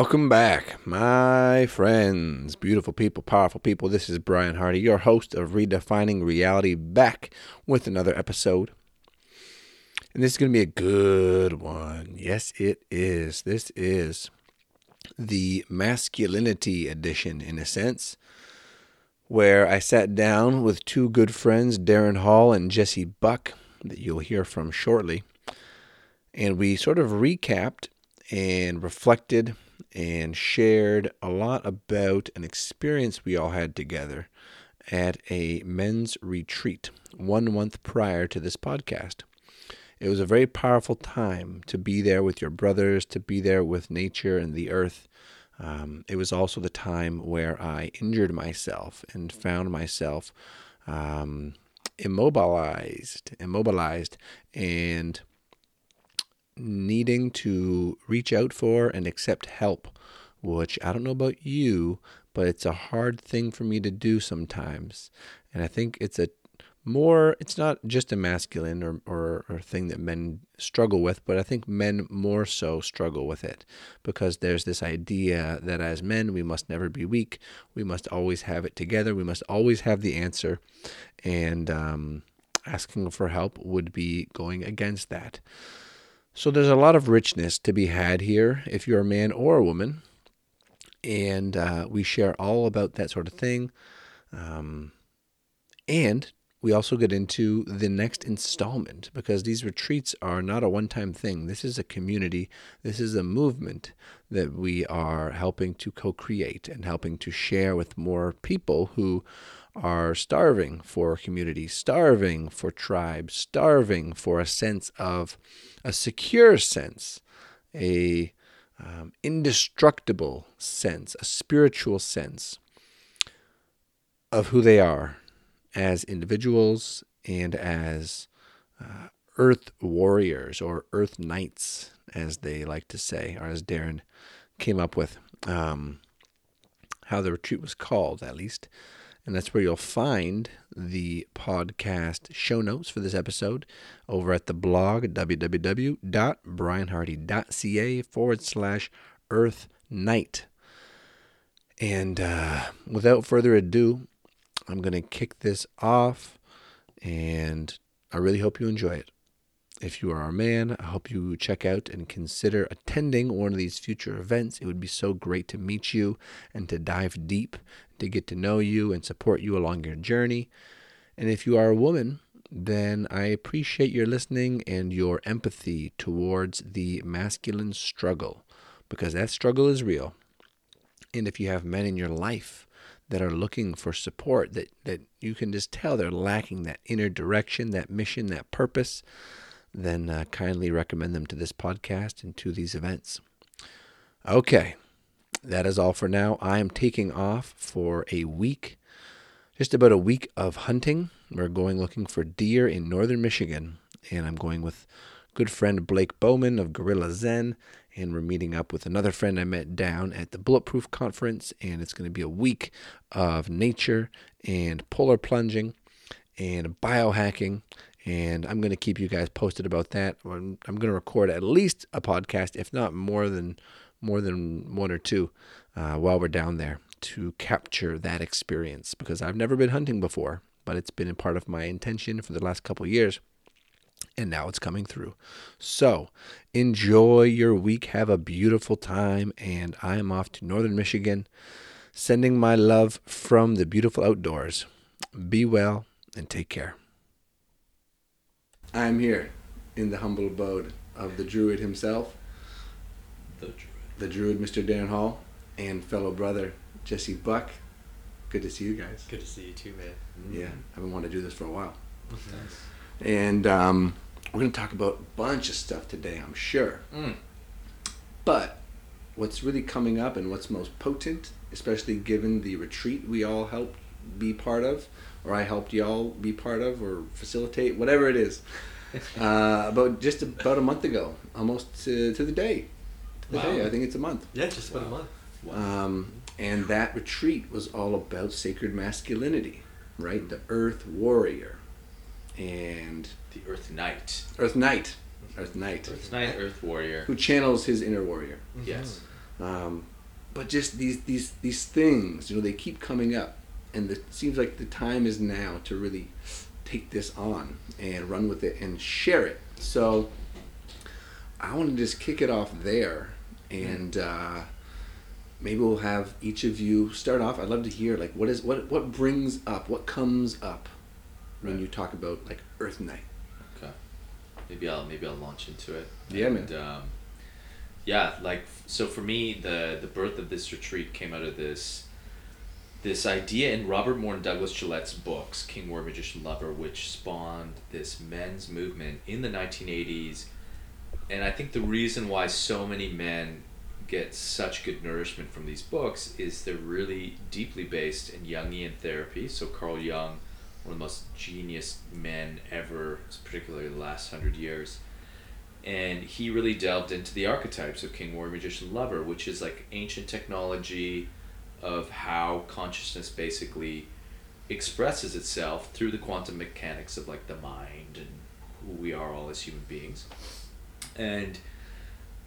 Welcome back, my friends, beautiful people, powerful people. This is Brian Hardy, your host of Redefining Reality, back with another episode. And this is going to be a good one. Yes, it is. This is the masculinity edition, in a sense, where I sat down with two good friends, Darren Hall and Jesse Buck, that you'll hear from shortly. And we sort of recapped and reflected and shared a lot about an experience we all had together at a men's retreat one month prior to this podcast. It was a very powerful time to be there with your brothers, to be there with nature and the earth. Um, it was also the time where I injured myself and found myself um, immobilized, immobilized, and needing to reach out for and accept help, which I don't know about you, but it's a hard thing for me to do sometimes. And I think it's a more, it's not just a masculine or, or, or thing that men struggle with, but I think men more so struggle with it because there's this idea that as men, we must never be weak. We must always have it together. We must always have the answer. And um, asking for help would be going against that. So there's a lot of richness to be had here if you're a man or a woman. And uh, we share all about that sort of thing. Um, and we also get into the next installment because these retreats are not a one time thing. This is a community, this is a movement that we are helping to co create and helping to share with more people who are starving for community, starving for tribe, starving for a sense of a secure sense, a um, indestructible sense, a spiritual sense of who they are as individuals and as uh, earth warriors or earth knights, as they like to say, or as Darren came up with um, how the retreat was called, at least. And that's where you'll find the podcast show notes for this episode over at the blog www.brianhardy.ca forward slash earth night. And uh, without further ado, I'm going to kick this off, and I really hope you enjoy it. If you are a man, I hope you check out and consider attending one of these future events. It would be so great to meet you and to dive deep, to get to know you and support you along your journey. And if you are a woman, then I appreciate your listening and your empathy towards the masculine struggle because that struggle is real. And if you have men in your life that are looking for support, that, that you can just tell they're lacking that inner direction, that mission, that purpose, then uh, kindly recommend them to this podcast and to these events. Okay, that is all for now. I am taking off for a week, just about a week of hunting. We're going looking for deer in northern Michigan, and I'm going with good friend Blake Bowman of Gorilla Zen, and we're meeting up with another friend I met down at the Bulletproof Conference, and it's going to be a week of nature and polar plunging and biohacking and I'm going to keep you guys posted about that. I'm, I'm going to record at least a podcast, if not more than more than one or two, uh, while we're down there to capture that experience because I've never been hunting before, but it's been a part of my intention for the last couple years. And now it's coming through. So enjoy your week. Have a beautiful time. And I am off to Northern Michigan, sending my love from the beautiful outdoors. Be well and take care. I am here in the humble abode of the Druid himself, The Druid. The Druid Mr. Darren Hall, and fellow brother Jesse Buck. Good to see you guys. Good to see you too, man. Yeah, I've been wanting to do this for a while. Nice. And um, we're going to talk about a bunch of stuff today, I'm sure. Mm. But what's really coming up and what's most potent, especially given the retreat we all helped be part of, or I helped y'all be part of, or facilitate, whatever it is, uh, about just about a month ago, almost to, to the day. To the Wow. day, I think it's a month. Yeah, just about a month. Um, and that retreat was all about sacred masculinity, right? The Earth Warrior and The Earth Knight. Earth Knight, Earth Knight, Earth Knight, Earth Warrior. who channels his inner warrior. Yes. Um, but just these these these things, you know, they keep coming up, and it seems like the time is now to really take this on and run with it and share it. So I want to just kick it off there, and uh, maybe we'll have each of you start off. I'd love to hear like what is what what brings up, what comes up when Right. you talk about like Earth Knight. Okay. Maybe I'll maybe I'll launch into it. Yeah, man. Um, yeah, like so for me, the the birth of this retreat came out of this this idea in Robert Moore and Douglas Gillette's books, King War Magician Lover, which spawned this men's movement in the nineteen eighties. And I think the reason why so many men get such good nourishment from these books is they're really deeply based in Jungian therapy. So Carl Jung, one of the most genius men ever, particularly the last hundred years. And he really delved into the archetypes of King, Warrior, Magician, Lover, which is like ancient technology of how consciousness basically expresses itself through the quantum mechanics of like the mind and who we are all as human beings. And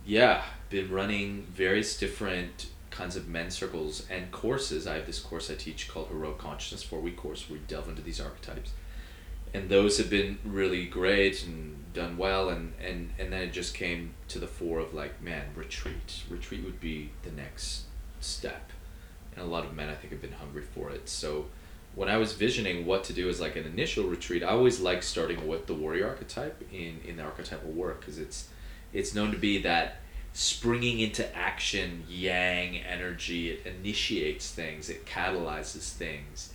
yeah, been running various different kinds of men's circles and courses. I have this course I teach called Heroic Consciousness, four week course where we delve into these archetypes. And those have been really great and done well and, and, and then it just came to the fore of like, man, retreat. Retreat would be the next step. And a lot of men I think have been hungry for it. So when I was visioning what to do as like an initial retreat, I always like starting with the warrior archetype in, in the archetypal work because it's it's known to be that springing into action yang energy it initiates things it catalyzes things.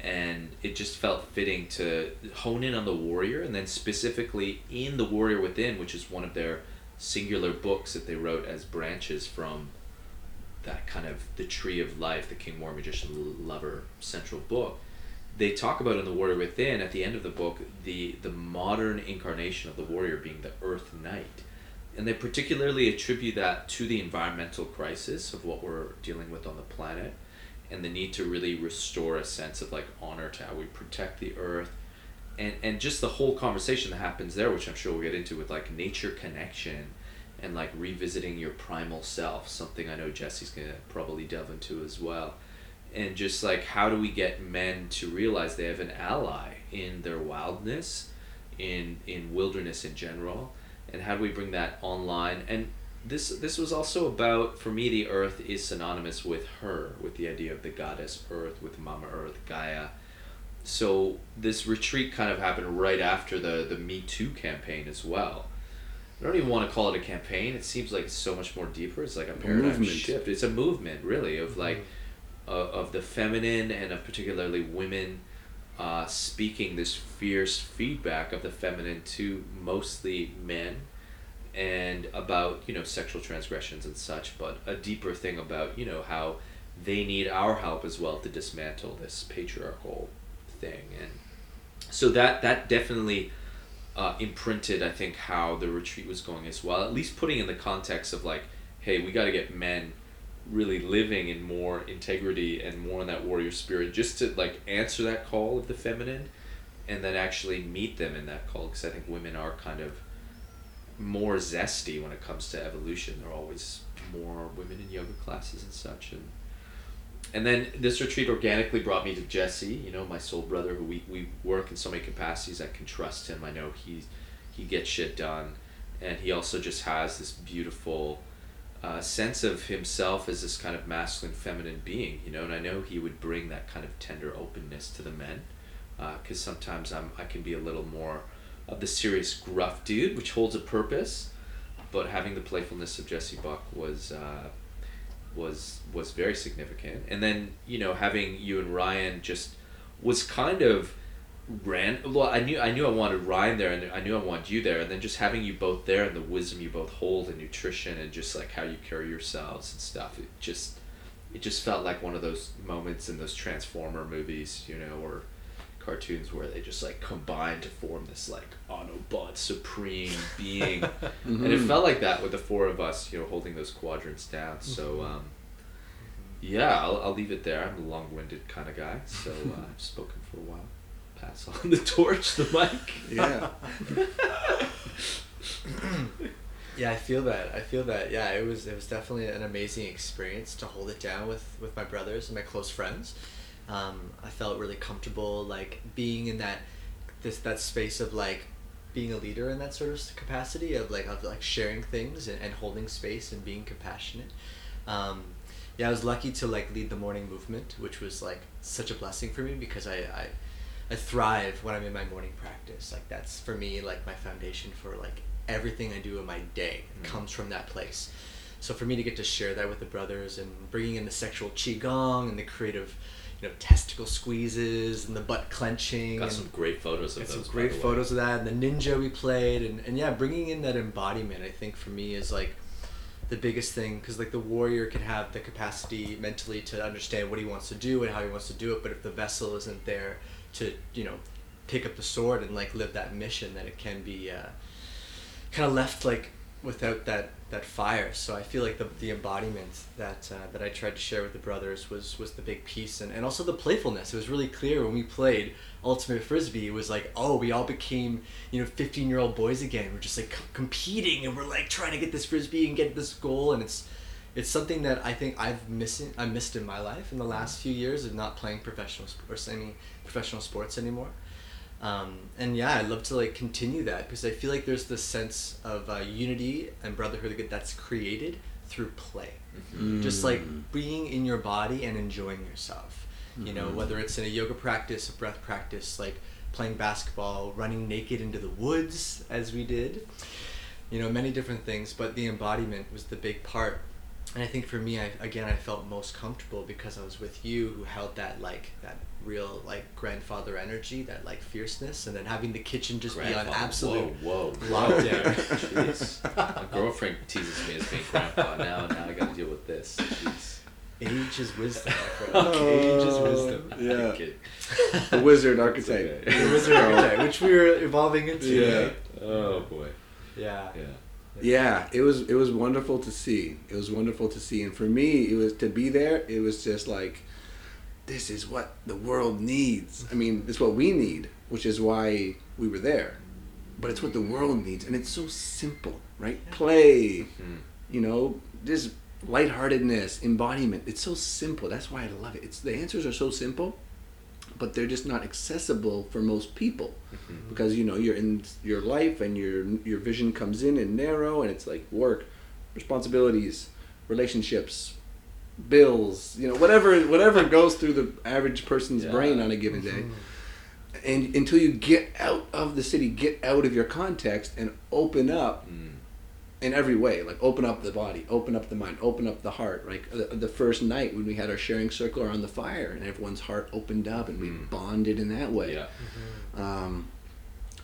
And it just felt fitting to hone in on the warrior and then specifically in the warrior within which is one of their singular books that they wrote as branches from that kind of the tree of life the king war magician lover central book. They talk about in the warrior within at the end of the book the the modern incarnation of the warrior being the earth knight and they particularly attribute that to the environmental crisis of what we're dealing with on the planet and the need to really restore a sense of like honor to how we protect the earth. And and just the whole conversation that happens there which i'm sure we'll get into with like nature connection and like revisiting your primal self something i know jesse's gonna probably delve into as well. And just like how do we get men to realize they have an ally in their wildness in in wilderness in general and how do we bring that online? And this this was also about for me the earth is synonymous with her with the idea of the goddess earth with mama earth gaia. So this retreat kind of happened right after the the me too campaign as well. I don't even want to call it a campaign. It seems like it's so much more deeper. It's like a paradigm movement. shift. It's a movement really of like uh, of the feminine and of particularly women uh, speaking this fierce feedback of the feminine to mostly men and about you know sexual transgressions and such but a deeper thing about you know how they need our help as well to dismantle this patriarchal thing. And so that that definitely uh, imprinted i think how the retreat was going as well at least putting in the context of like hey we got to get men really living in more integrity and more in that warrior spirit just to like answer that call of the feminine and then actually meet them in that call because i think women are kind of more zesty when it comes to evolution there are always more women in yoga classes and such and and then this retreat organically brought me to Jesse, you know, my soul brother, who we, we work in so many capacities. I can trust him. I know he he gets shit done, and he also just has this beautiful uh, sense of himself as this kind of masculine, feminine being, you know. And I know he would bring that kind of tender openness to the men, because sometimes I'm I can be a little more of the serious, gruff dude, which holds a purpose, but having the playfulness of Jesse Buck was. Uh, was was very significant. And then you know having you and Ryan just was kind of ran. Well, I knew I knew I wanted Ryan there, and I knew I wanted you there, and then just having you both there and the wisdom you both hold and nutrition and just like how you carry yourselves and stuff. It just it just felt like one of those moments in those Transformer movies, you know, or cartoons where they just like combine to form this like Autobot supreme being, and it felt like that with the four of us, you know, holding those quadrants down. So, um, yeah, I'll, I'll leave it there. I'm a long-winded kind of guy, so uh, I've spoken for a while. Pass on the torch, the mic. Yeah. Yeah, I feel that. I feel that. Yeah, it was it was definitely an amazing experience to hold it down with with my brothers and my close friends. Um, I felt really comfortable, like being in that this that space of like being a leader in that sort of capacity of like of like sharing things and, and holding space and being compassionate. Um, yeah, I was lucky to like lead the morning movement, which was like such a blessing for me because I, I I thrive when I'm in my morning practice. Like that's for me like my foundation for like everything I do in my day Mm. comes from that place. So for me to get to share that with the brothers and bringing in the sexual qigong and the creative, you know, testicle squeezes and the butt clenching Got some great photos of got those. some great photos of that and the ninja we played and, and yeah bringing in that embodiment i think for me is like the biggest thing because like the warrior can have the capacity mentally to understand what he wants to do and how he wants to do it but if the vessel isn't there to you know pick up the sword and like live that mission that it can be uh, kind of left like without that that fire. So i feel like the, the embodiment that uh, that i tried to share with the brothers was was the big piece and, and also the playfulness. It was really clear when we played ultimate frisbee it was like oh we all became you know 15 year old boys again. We're just like c- competing and we're like trying to get this frisbee and get this goal. And it's it's something that i think i've missing i missed in my life in the last few years of not playing professional sports. I any professional sports anymore um, and yeah, I'd love to like continue that because I feel like there's this sense of uh, unity and brotherhood that's created through play. Just like being in your body and enjoying yourself. You know, whether it's in a yoga practice, a breath practice, like playing basketball, running naked into the woods as we did. You know, many different things, but the embodiment was the big part. And I think for me, I, again, I felt most comfortable because I was with you, who held that like that real like grandfather energy, that like fierceness, and then having the kitchen just be on Grandpa. absolute Whoa, whoa, lockdown. Jeez. My girlfriend teases me as being grandpa now, now I got to deal with this. Jeez. Age is wisdom, my friend. Age is wisdom. Oh, yeah. I'm kidding. The wizard archetype. okay. The wizard archetype, which we were evolving into. Yeah. right? Oh boy. Yeah. Yeah. Yeah, it was it was wonderful to see. It was wonderful to see, and for me, it was to be there. It was just like, this is what the world needs. I mean, it's what we need, which is why we were there. But it's what the world needs, and it's so simple, right? Play, Mhm. you know, just lightheartedness, embodiment. It's so simple. That's why I love it. It's the answers are so simple, but they're just not accessible for most people Mhm. because you know you're in your life and your your vision comes in and narrow and it's like work, responsibilities, relationships, bills, you know, whatever whatever goes through the average person's Yeah. brain on a given day. And until you get out of the city, get out of your context and open up Mm. in every way like open up the body open up the mind open up the heart like the, the first night when we had our sharing circle around the fire and everyone's heart opened up and we Mhm. bonded in that way Yeah. um,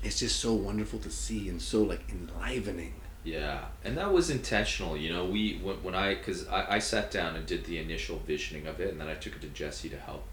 it's just so wonderful to see and so like enlivening Yeah, and that was intentional. You know, we when, when I because I, I sat down and did the initial visioning of it, and then I took it to Jesse to help,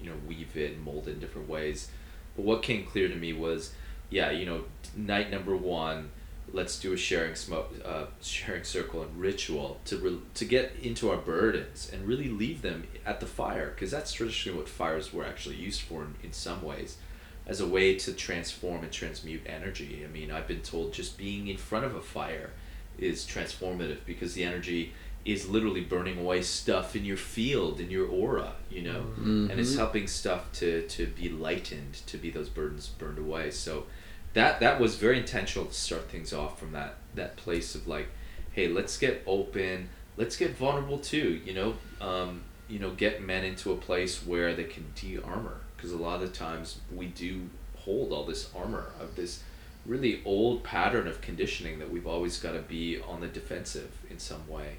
you know, weave it and mold it in different ways. But what came clear to me was, yeah, you know, night number one, let's do a sharing smoke, uh, sharing circle and ritual to re- to get into our burdens and really leave them at the fire, because that's traditionally what fires were actually used for in, in some ways as a way to transform and transmute energy. I mean, I've been told just being in front of a fire is transformative because the energy is literally burning away stuff in your field, in your aura, you know, and it's helping stuff to, to be lightened, to be those burdens burned away. So that that was very intentional to start things off from that that place of like, hey, let's get open, let's get vulnerable too, you know, um, you know, get men into a place where they can de-armor because a lot of times we do hold all this armor of this really old pattern of conditioning that we've always got to be on the defensive in some way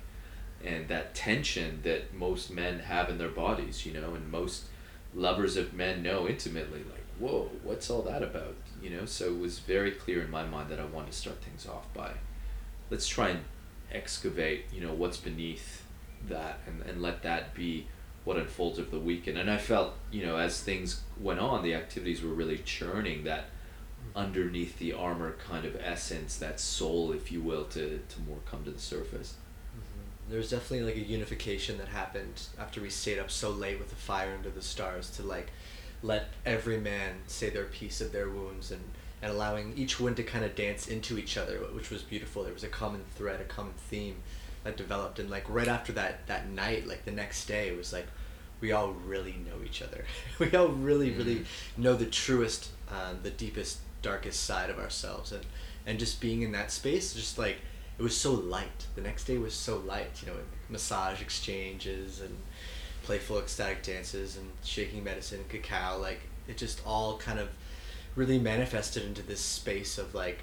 and that tension that most men have in their bodies, you know, and most lovers of men know intimately, like, whoa, what's all that about? You know, so it was very clear in my mind that I wanted to start things off by let's try and excavate, you know, what's beneath that and, and let that be what unfolds over the weekend. And I felt, you know, as things went on, the activities were really churning that underneath the armor kind of essence, that soul, if you will, to, to more come to the surface. Mm-hmm. There was definitely like a unification that happened after we stayed up so late with the fire under the stars to like let every man say their piece of their wounds and, and allowing each one to kind of dance into each other, which was beautiful. There was a common thread, a common theme that developed. And like right after that, that night, like the next day, it was like we all really know each other. we all really, really know the truest, uh, the deepest, darkest side of ourselves. And, and just being in that space, just like, it was so light. The next day was so light, you know, massage exchanges and playful ecstatic dances and shaking medicine, cacao, like it just all kind of really manifested into this space of like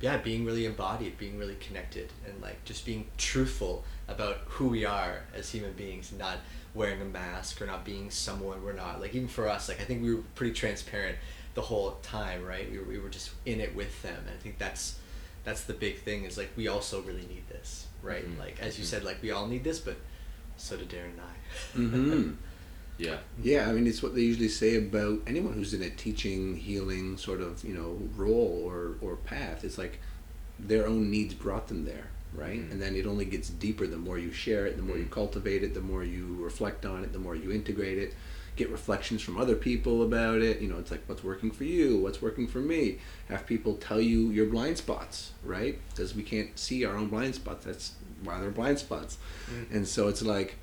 yeah, being really embodied, being really connected, and like just being truthful about who we are as human beings, not wearing a mask or not being someone we're not. Like even for us, like I think we were pretty transparent the whole time, right? We were, we were just in it with them, and I think that's that's the big thing is like we also really need this, right? Mhm. Like as you Mhm. said, like we all need this, but so did Darren and I. Mm-hmm. Yeah. Yeah, I mean, it's what they usually say about anyone who's in a teaching, healing sort of, you know, role or, or path. It's like their own needs brought them there, right? Mhm. And then it only gets deeper the more you share it, the more you Mhm. cultivate it, the more you reflect on it, the more you integrate it, get reflections from other people about it. You know, it's like what's working for you, what's working for me. Have people tell you your blind spots, right? Because we can't see our own blind spots. That's why they're blind spots. Mm. And so it's like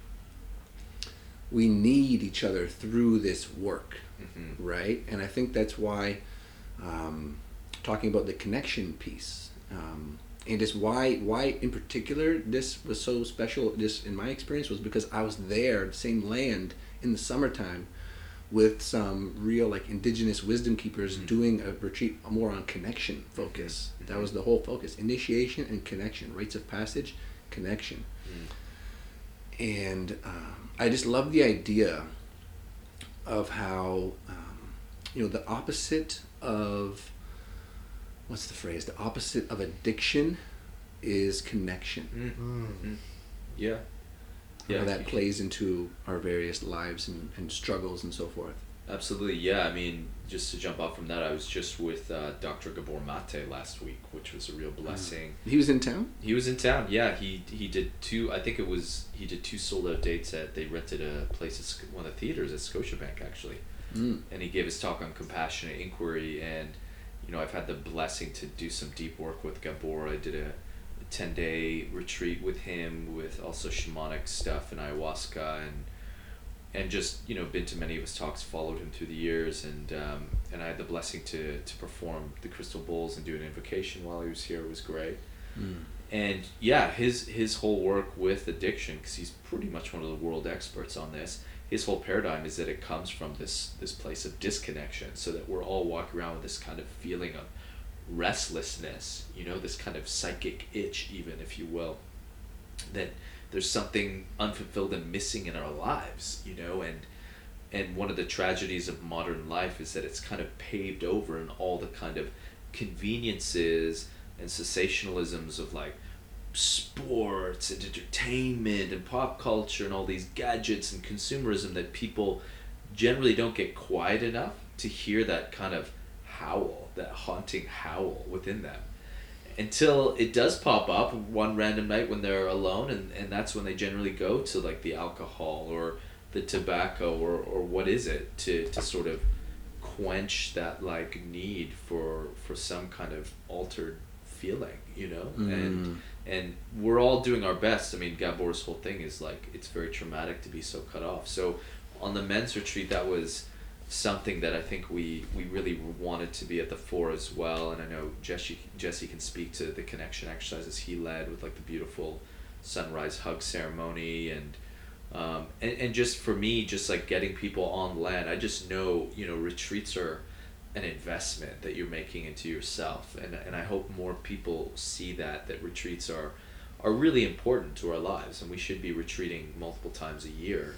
we need each other through this work, Mhm. right? And I think that's why um, talking about the connection piece um, and just why why in particular this was so special. This in my experience was because I was there, the same land in the summertime. With some real like indigenous wisdom keepers Mhm. doing a retreat more on connection focus. Mhm. That was the whole focus: initiation and connection, rites of passage, connection Mm. and um, I just love the idea of how um, you know the opposite of what's the phrase? The opposite of addiction is connection. Mm. Mm. Yeah. Yeah, Yeah. how that plays into our various lives and, and struggles and so forth. Absolutely, yeah. I mean, just to jump off from that, I was just with uh, Dr. Gabor Mate last week, which was a real blessing. He was in town. He was in town. Yeah, he he did two. I think it was he did two sold out dates at. They rented a place at one of the theaters at Scotiabank actually, Mm. and he gave his talk on compassionate inquiry. And you know, I've had the blessing to do some deep work with Gabor. I did a, a ten day retreat with him, with also shamanic stuff and ayahuasca and and just you know been to many of his talks, followed him through the years, and um, and I had the blessing to to perform the crystal bowls and do an invocation while he was here. It was great Mm. and yeah his his whole work with addiction because he's pretty much one of the world experts on this his whole paradigm is that it comes from this this place of disconnection so that we're all walking around with this kind of feeling of restlessness you know this kind of psychic itch even if you will that there's something unfulfilled and missing in our lives you know and and one of the tragedies of modern life is that it's kind of paved over in all the kind of conveniences and sensationalisms of like sports and entertainment and pop culture and all these gadgets and consumerism that people generally don't get quiet enough to hear that kind of howl, that haunting howl within them. Until it does pop up one random night when they're alone, and, and that's when they generally go to like the alcohol or the tobacco or, or what is it to, to sort of quench that like need for for some kind of altered feeling, you know? And Mm. and we're all doing our best. I mean, Gabor's whole thing is like it's very traumatic to be so cut off. So on the men's retreat, that was something that I think we we really wanted to be at the fore as well. And I know Jesse Jesse can speak to the connection exercises he led with like the beautiful sunrise hug ceremony and. Um, and, and just for me, just like getting people on land, I just know, you know, retreats are an investment that you're making into yourself and, and I hope more people see that that retreats are are really important to our lives, and we should be retreating multiple times a year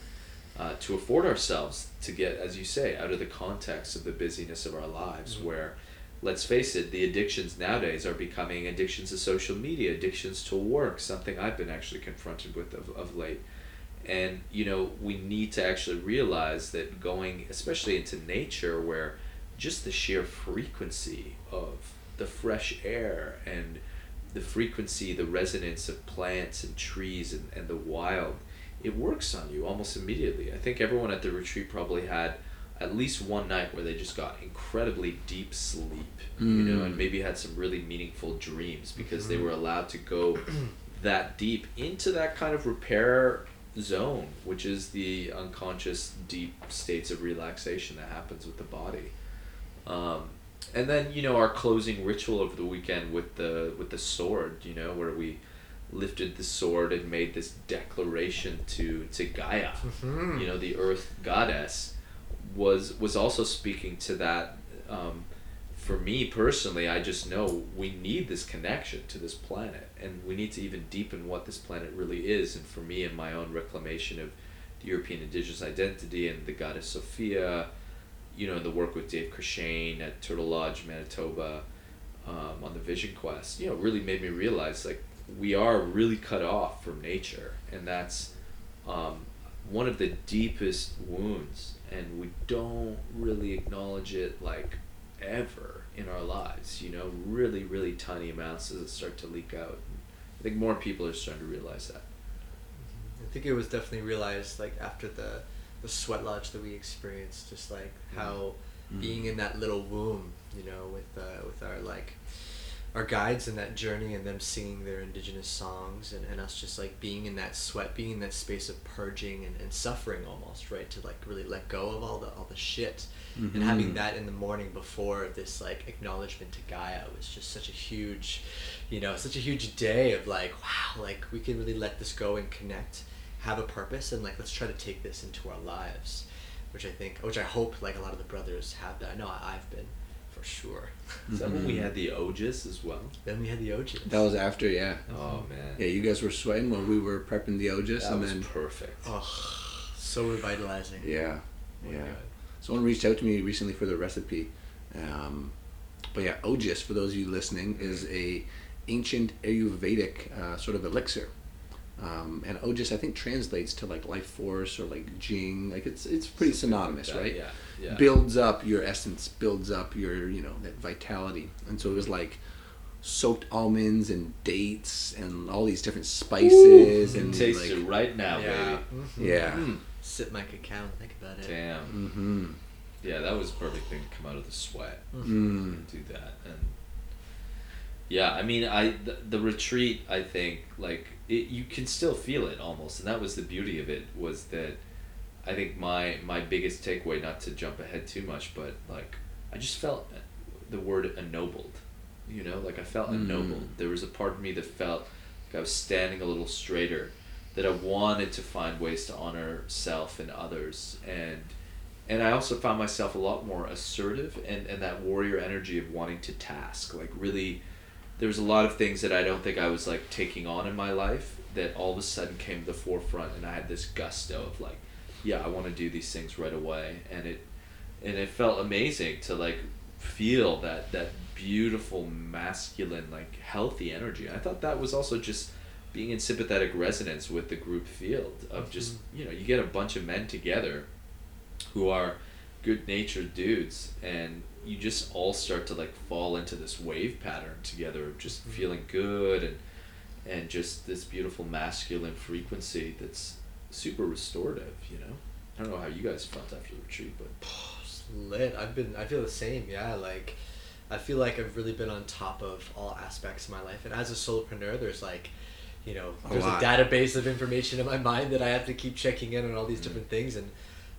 uh, to afford ourselves to get, as you say, out of the context of the busyness of our lives, Mhm. where, let's face it, the addictions nowadays are becoming addictions to social media, addictions to work, something I've been actually confronted with of, of late. And, you know, we need to actually realize that going, especially into nature, where just the sheer frequency of the fresh air and the frequency, the resonance of plants and trees and, and the wild, it works on you almost immediately. I think everyone at the retreat probably had at least one night where they just got incredibly deep sleep, you know, and Mm. maybe had some really meaningful dreams because they Mhm. were allowed to go that deep into that kind of repair zone, which is the unconscious deep states of relaxation that happens with the body. Um, and then you know our closing ritual over the weekend with the with the sword, you know, where we lifted the sword and made this declaration to to Gaia, Mhm. you know, the earth goddess, was was also speaking to that. Um, for me personally, I just know we need this connection to this planet, and we need to even deepen what this planet really is. And for me, in my own reclamation of the European indigenous identity and the goddess Sophia, you know, the work with Dave Courchene at Turtle Lodge, Manitoba, um, on the Vision Quest, you know, really made me realize like we are really cut off from nature, and that's um, one of the deepest wounds, and we don't really acknowledge it like ever in our lives. You know, really, really tiny amounts as it start to leak out. I think more people are starting to realize that. I think it was definitely realized like after the the sweat lodge that we experienced, just like how Mhm. being in that little womb, you know, with uh, with our like our guides in that journey and them singing their indigenous songs and, and us just like being in that sweat, being in that space of purging and, and suffering almost, right? To like really let go of all the all the shit. And having Mhm. that in the morning before this like acknowledgement to Gaia was just such a huge, you know, such a huge day of like, wow, like we can really let this go and connect, have a purpose, and like let's try to take this into our lives, which I think, which I hope like a lot of the brothers have that. I know I- I've been, sure. Is that when we Mhm. had the Ojas as well? then we had the Ojas. That was after, yeah. Oh man, Yeah, you guys were sweating while we were prepping the Ojas, that and was then perfect. Oh, so revitalizing. yeah, Oh yeah. God. Someone reached out to me recently for the recipe. Um, but yeah, Ojas, for those of you listening, is a ancient Ayurvedic uh, sort of elixir. Um, and Ojas, I think, translates to like life force or like Jing. Like it's it's pretty synonymous, That- right? Yeah, yeah. Builds up your essence, builds up your you know that vitality. And so it was like soaked almonds and dates and all these different spices Ooh, and taste like it right now, yeah. baby. Mhm. yeah. Mm. Sip my cacao and think about it. Damn. Mm-hmm. Yeah, that was a perfect thing to come out of the sweat. Mm. do that and yeah i mean i the, the retreat i think like it, you can still feel it almost and that was the beauty of it was that i think my my biggest takeaway not to jump ahead too much but like i just felt the word ennobled you know like i felt Mm. ennobled there was a part of me that felt like i was standing a little straighter that i wanted to find ways to honor self and others and and I also found myself a lot more assertive and, and that warrior energy of wanting to task. Like really there was a lot of things that I don't think I was like taking on in my life that all of a sudden came to the forefront and I had this gusto of like, yeah, I want to do these things right away and it and it felt amazing to like feel that that beautiful masculine like healthy energy. I thought that was also just being in sympathetic resonance with the group field of mm-hmm. just you know you get a bunch of men together who are good natured dudes and you just all start to like fall into this wave pattern together of just Mhm. feeling good and and just this beautiful masculine frequency that's super restorative you know i don't know how you guys felt after the retreat but It's lit. I've been. I feel the same. Yeah, like, I feel like I've really been on top of all aspects of my life. And as a solopreneur, there's like, you know, A there's a, database of information in my mind that I have to keep checking in on all these Mhm. different things. And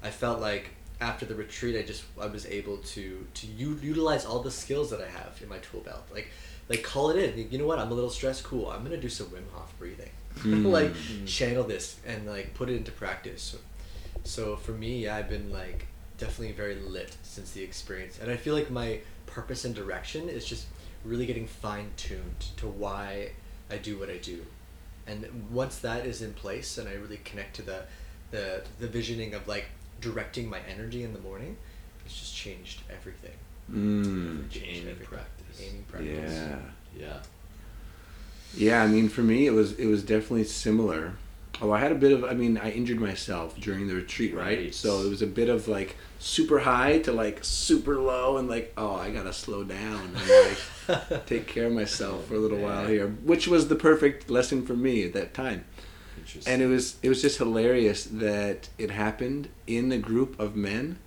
I felt like after the retreat, I just I was able to to u- utilize all the skills that I have in my tool belt. Like, like call it in. You know what? I'm a little stressed. Cool. I'm gonna do some Wim Hof breathing. Mm. like channel this and like put it into practice. So, so for me, yeah, I've been like definitely very lit since the experience, and I feel like my purpose and direction is just really getting fine tuned to why I do what I do, and once that is in place and i really connect to the the the visioning of like directing my energy in the morning it's just changed everything Mm. Changed Aiming everything. practice. aiming practice Yeah. Yeah. Yeah, I mean, for me, it was it was definitely similar. Oh, I had a bit of. I mean, I injured myself during the retreat, right? Right. So it was a bit of like super high to like super low, and like, oh, I gotta slow down and like take care of myself for a little while here, which was the perfect lesson for me at that time. And it was it was just hilarious that it happened in a group of men,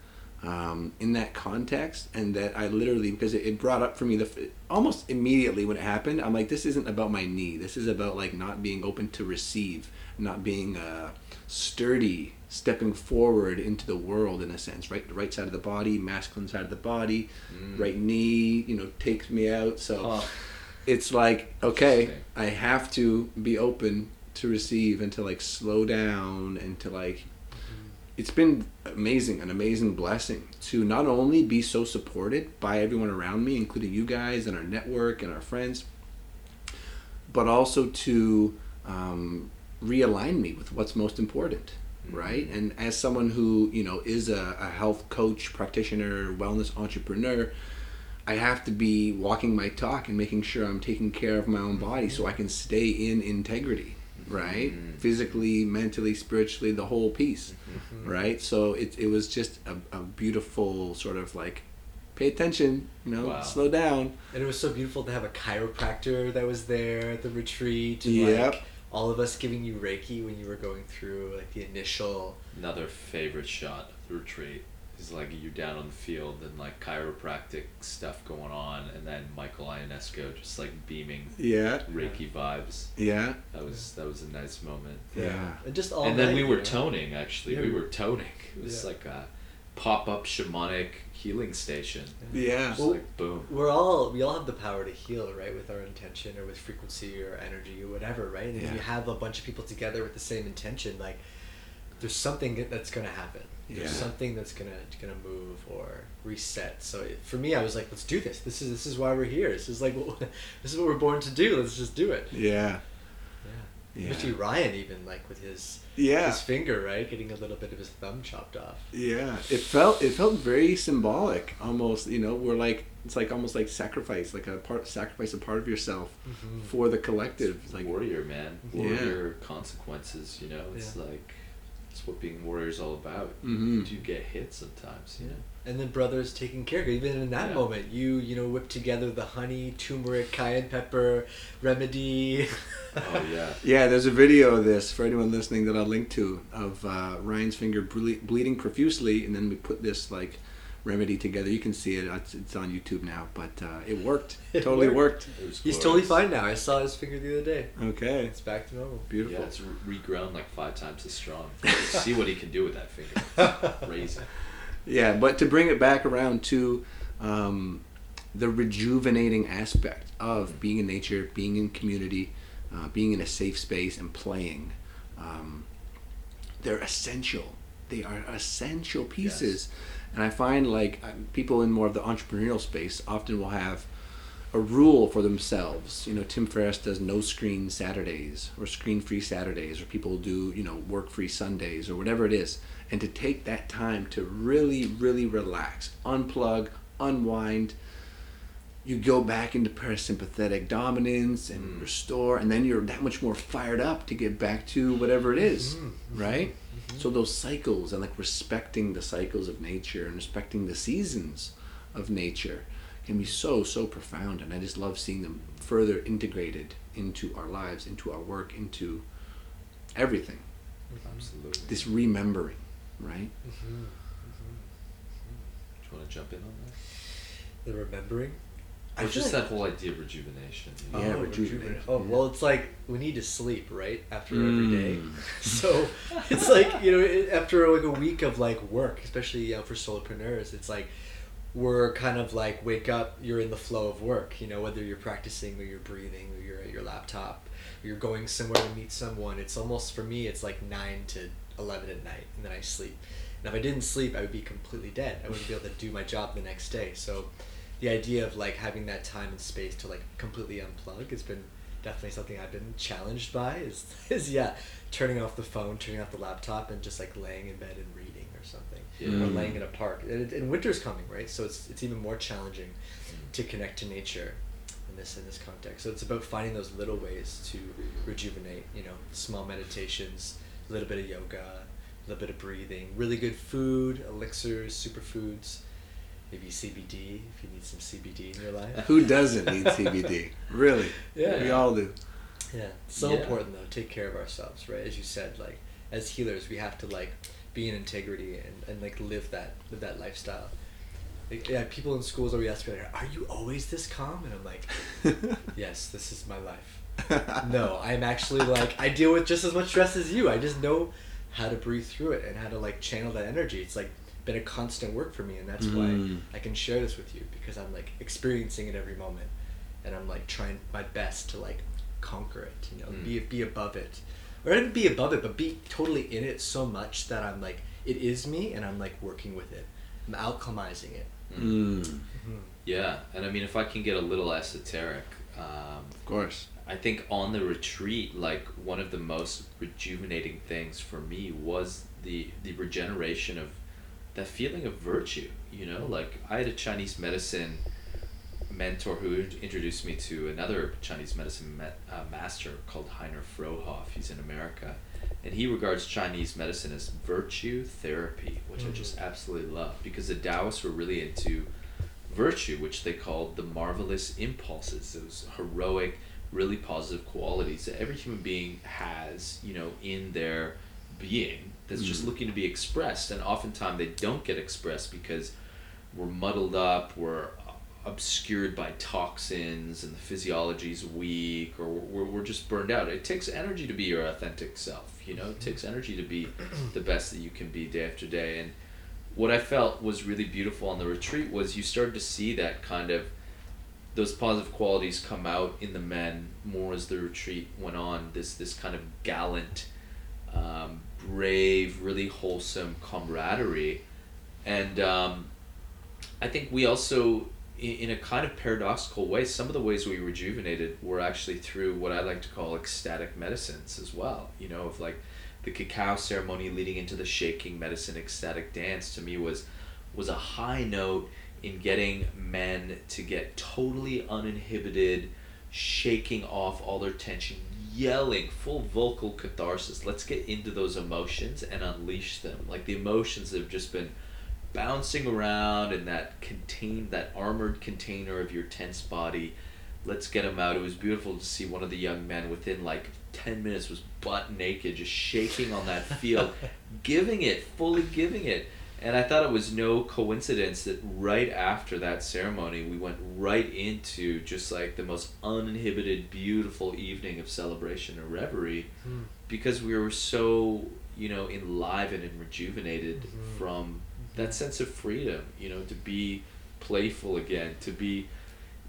um, in that context, and that I literally because it, it brought up for me the almost immediately when it happened. I'm like, this isn't about my knee. This is about like not being open to receive, not being uh, sturdy, stepping forward into the world in a sense. Right, the right side of the body, masculine side of the body, Mm. right knee, you know, takes me out. So Huh. it's like okay i have to be open to receive and to like slow down and to like it's been amazing an amazing blessing to not only be so supported by everyone around me including you guys and our network and our friends but also to um, realign me with what's most important right? And as someone who you know is a, a health coach practitioner wellness entrepreneur I have to be walking my talk and making sure I'm taking care of my own body so I can stay in integrity, right? Mhm. Physically, mentally, spiritually, the whole piece, right? So it, it was just a, a beautiful sort of like, pay attention, you know, Wow. slow down. and it was so beautiful to have a chiropractor that was there at the retreat and Yep. like all of us giving you reiki when you were going through like the initial Another favorite shot of the retreat is like you down on the field and like chiropractic stuff going on, and then Michael Ionesco just like beaming Yeah, Reiki vibes. yeah, That was that was a nice moment. yeah. and just all and then we were know. toning. Actually, Yeah, we we- were toning. It was Yeah. like a pop-up shamanic healing station. Yeah. Just Well, like boom. we're all we all have the power to heal right with our intention or with frequency or energy or whatever right and if you have a bunch of people together with the same intention like there's something that's going to happen there's something that's going to going to move or reset so it, for me i was like let's do this this is this is why we're here this is like what, this is what we're born to do let's just do it Yeah. yeah Yeah. especially ryan even like with his Yeah. his finger right getting a little bit of his thumb chopped off Yeah, it felt it felt very symbolic, almost. You know, we're like it's like almost like sacrifice, like a part sacrifice a part of yourself Mhm. for the collective. Like warrior man Yeah. warrior consequences you know it's Yeah. like it's what being warrior is all about Mhm. you do get hit sometimes you know and then brothers taking care of you. Even in that Yeah. moment, you you know whip together the honey, turmeric, cayenne pepper remedy. oh yeah Yeah, there's a video of this for anyone listening that I'll link to of uh, Ryan's finger ble- bleeding profusely, and then we put this like remedy together. You can see it; it's, it's on YouTube now, but uh, it worked. It totally worked. worked. He's totally fine now. I saw his finger the other day. Okay, It's back to normal. beautiful. yeah it's regrown like five times as strong see what he can do with that finger crazy Yeah, but to bring it back around to um, the rejuvenating aspect of being in nature, being in community, uh, being in a safe space, and playing, um, they're essential. They are essential pieces. And I find like um, people in more of the entrepreneurial space often will have a rule for themselves. You know, Tim Ferriss does no screen Saturdays or screen free Saturdays, or people do, you know, work free Sundays or whatever it is. And to take that time to really, really relax, unplug, unwind. You go back into parasympathetic dominance and Mm. restore, and then you're that much more fired up to get back to whatever it is, Mhm, right? So those cycles and like respecting the cycles of nature and respecting the seasons of nature can be so so profound and I just love seeing them further integrated into our lives, into our work, into everything. absolutely This remembering, right? Mm-hmm. do you want to jump in on that The remembering. Or feel just like- that whole idea of rejuvenation you know? Yeah, Oh, rejuvenate. Oh Yeah. well, it's like we need to sleep right after every day. Mm. So it's like you know after like a week of like work, especially you know, for solopreneurs, it's like we're kind of like wake up, you're in the flow of work. You know whether you're practicing or you're breathing or you're at your laptop, or you're going somewhere to meet someone. It's almost for me, it's like nine to eleven at night, and then I sleep. And if I didn't sleep, I would be completely dead. I wouldn't be able to do my job the next day. So the idea of like having that time and space to like completely unplug has been definitely something I've been challenged by is is yeah, turning off the phone, turning off the laptop, and just like laying in bed and reading or something, Yeah. or Mm. laying in a park. And, and winter's coming, right? So it's it's even more challenging Mm. to connect to nature in this in this context. So it's about finding those little ways to rejuvenate. You know, small meditations, a little bit of yoga, a little bit of breathing, really good food, elixirs, superfoods, maybe CBD if you need some CBD in your life. Who doesn't need CBD? Really? Yeah. We all do. Yeah, so Yeah. important though. Take care of ourselves, right? As you said, like as healers, we have to like be in integrity and, and like live that live that lifestyle. Like, yeah, people in schools always ask me, like, "Are you always this calm?" And I'm like, "Yes, this is my life." no, I'm actually like I deal with just as much stress as you. I just know how to breathe through it and how to like channel that energy. It's like been a constant work for me, and that's Mm. why I can share this with you because I'm like experiencing it every moment, and I'm like trying my best to like conquer it. You know, Mm. be be above it, or not be above it, but be totally in it so much that I'm like it is me, and I'm like working with it. I'm alchemizing it. Mm, Yeah, and I mean, if I can get a little esoteric, um, of course. I think on the retreat, like one of the most rejuvenating things for me was the the regeneration of that feeling of virtue. You know, like I had a Chinese medicine mentor who introduced me to another Chinese medicine met, uh, master called Heiner Fruehauf. He's in America, and he regards Chinese medicine as virtue therapy, which I just absolutely love because the Taoists were really into virtue, which they called the marvelous impulses, those heroic, really positive qualities that every human being has, you know, in their being that's just Mm. looking to be expressed. And oftentimes they don't get expressed because we're muddled up, we're obscured by toxins, and the physiology's weak, or we're, we're just burned out. It takes energy to be your authentic self, you know, it takes energy to be the best that you can be day after day. And what I felt was really beautiful on the retreat was you started to see that kind of those positive qualities come out in the men more as the retreat went on. This this kind of gallant, um, brave, really wholesome camaraderie, and um, I think we also, in, in a kind of paradoxical way, some of the ways we rejuvenated were actually through what I like to call ecstatic medicines as well. You know, of like the cacao ceremony leading into the shaking medicine ecstatic dance to me was was a high note in getting men to get totally uninhibited, shaking off all their tension, yelling, full vocal catharsis. Let's get into those emotions and unleash them. Like the emotions that have just been bouncing around in that contained, that armored container of your tense body. Let's get them out. It was beautiful to see one of the young men within like 10 minutes was butt naked, just shaking on that field, giving it, fully giving it. And I thought it was no coincidence that right after that ceremony, we went right into just like the most uninhibited, beautiful evening of celebration and reverie Hmm. because we were so, you know, enlivened and rejuvenated Mhm. from that sense of freedom, you know, to be playful again, to be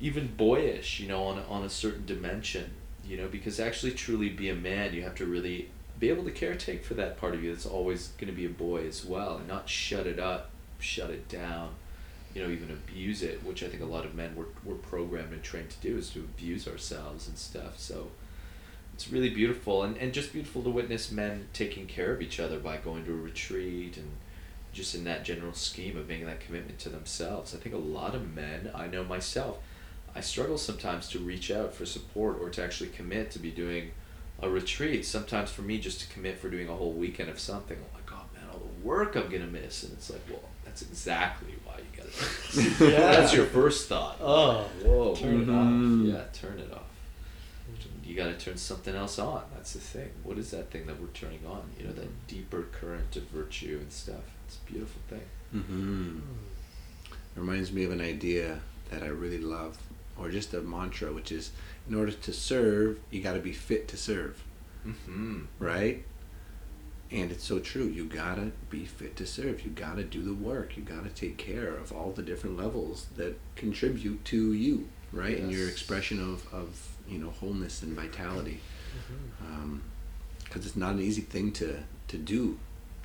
even boyish, you know, on, on a certain dimension, you know, because actually truly be a man, you have to really be able to caretake for that part of you that's always going to be a boy as well and not shut it up, shut it down, you know, even abuse it, which I think a lot of men were, were programmed and trained to do is to abuse ourselves and stuff. So it's really beautiful and, and just beautiful to witness men taking care of each other by going to a retreat and just in that general scheme of making that commitment to themselves. I think a lot of men, I know myself, I struggle sometimes to reach out for support or to actually commit to be doing a retreat. Sometimes for me, just to commit for doing a whole weekend of something, I'm like, oh man, all the work I'm gonna miss. And it's like, well, that's exactly why you gotta do. Yeah. That's your first thought. Oh, whoa, turn it Mhm. Yeah, turn it off. You gotta turn something else on. That's the thing. What is that thing that we're turning on? You know, that deeper current of virtue and stuff. It's a beautiful thing. Mm-hmm. Reminds me of an idea that I really love, or just a mantra, which is in order to serve, you got to be fit to serve, Mm-hmm. right? And it's so true. You got to be fit to serve. You got to do the work. You got to take care of all the different levels that contribute to you, right? And your expression of, of you know, wholeness and vitality. Because it's not an easy thing to, to do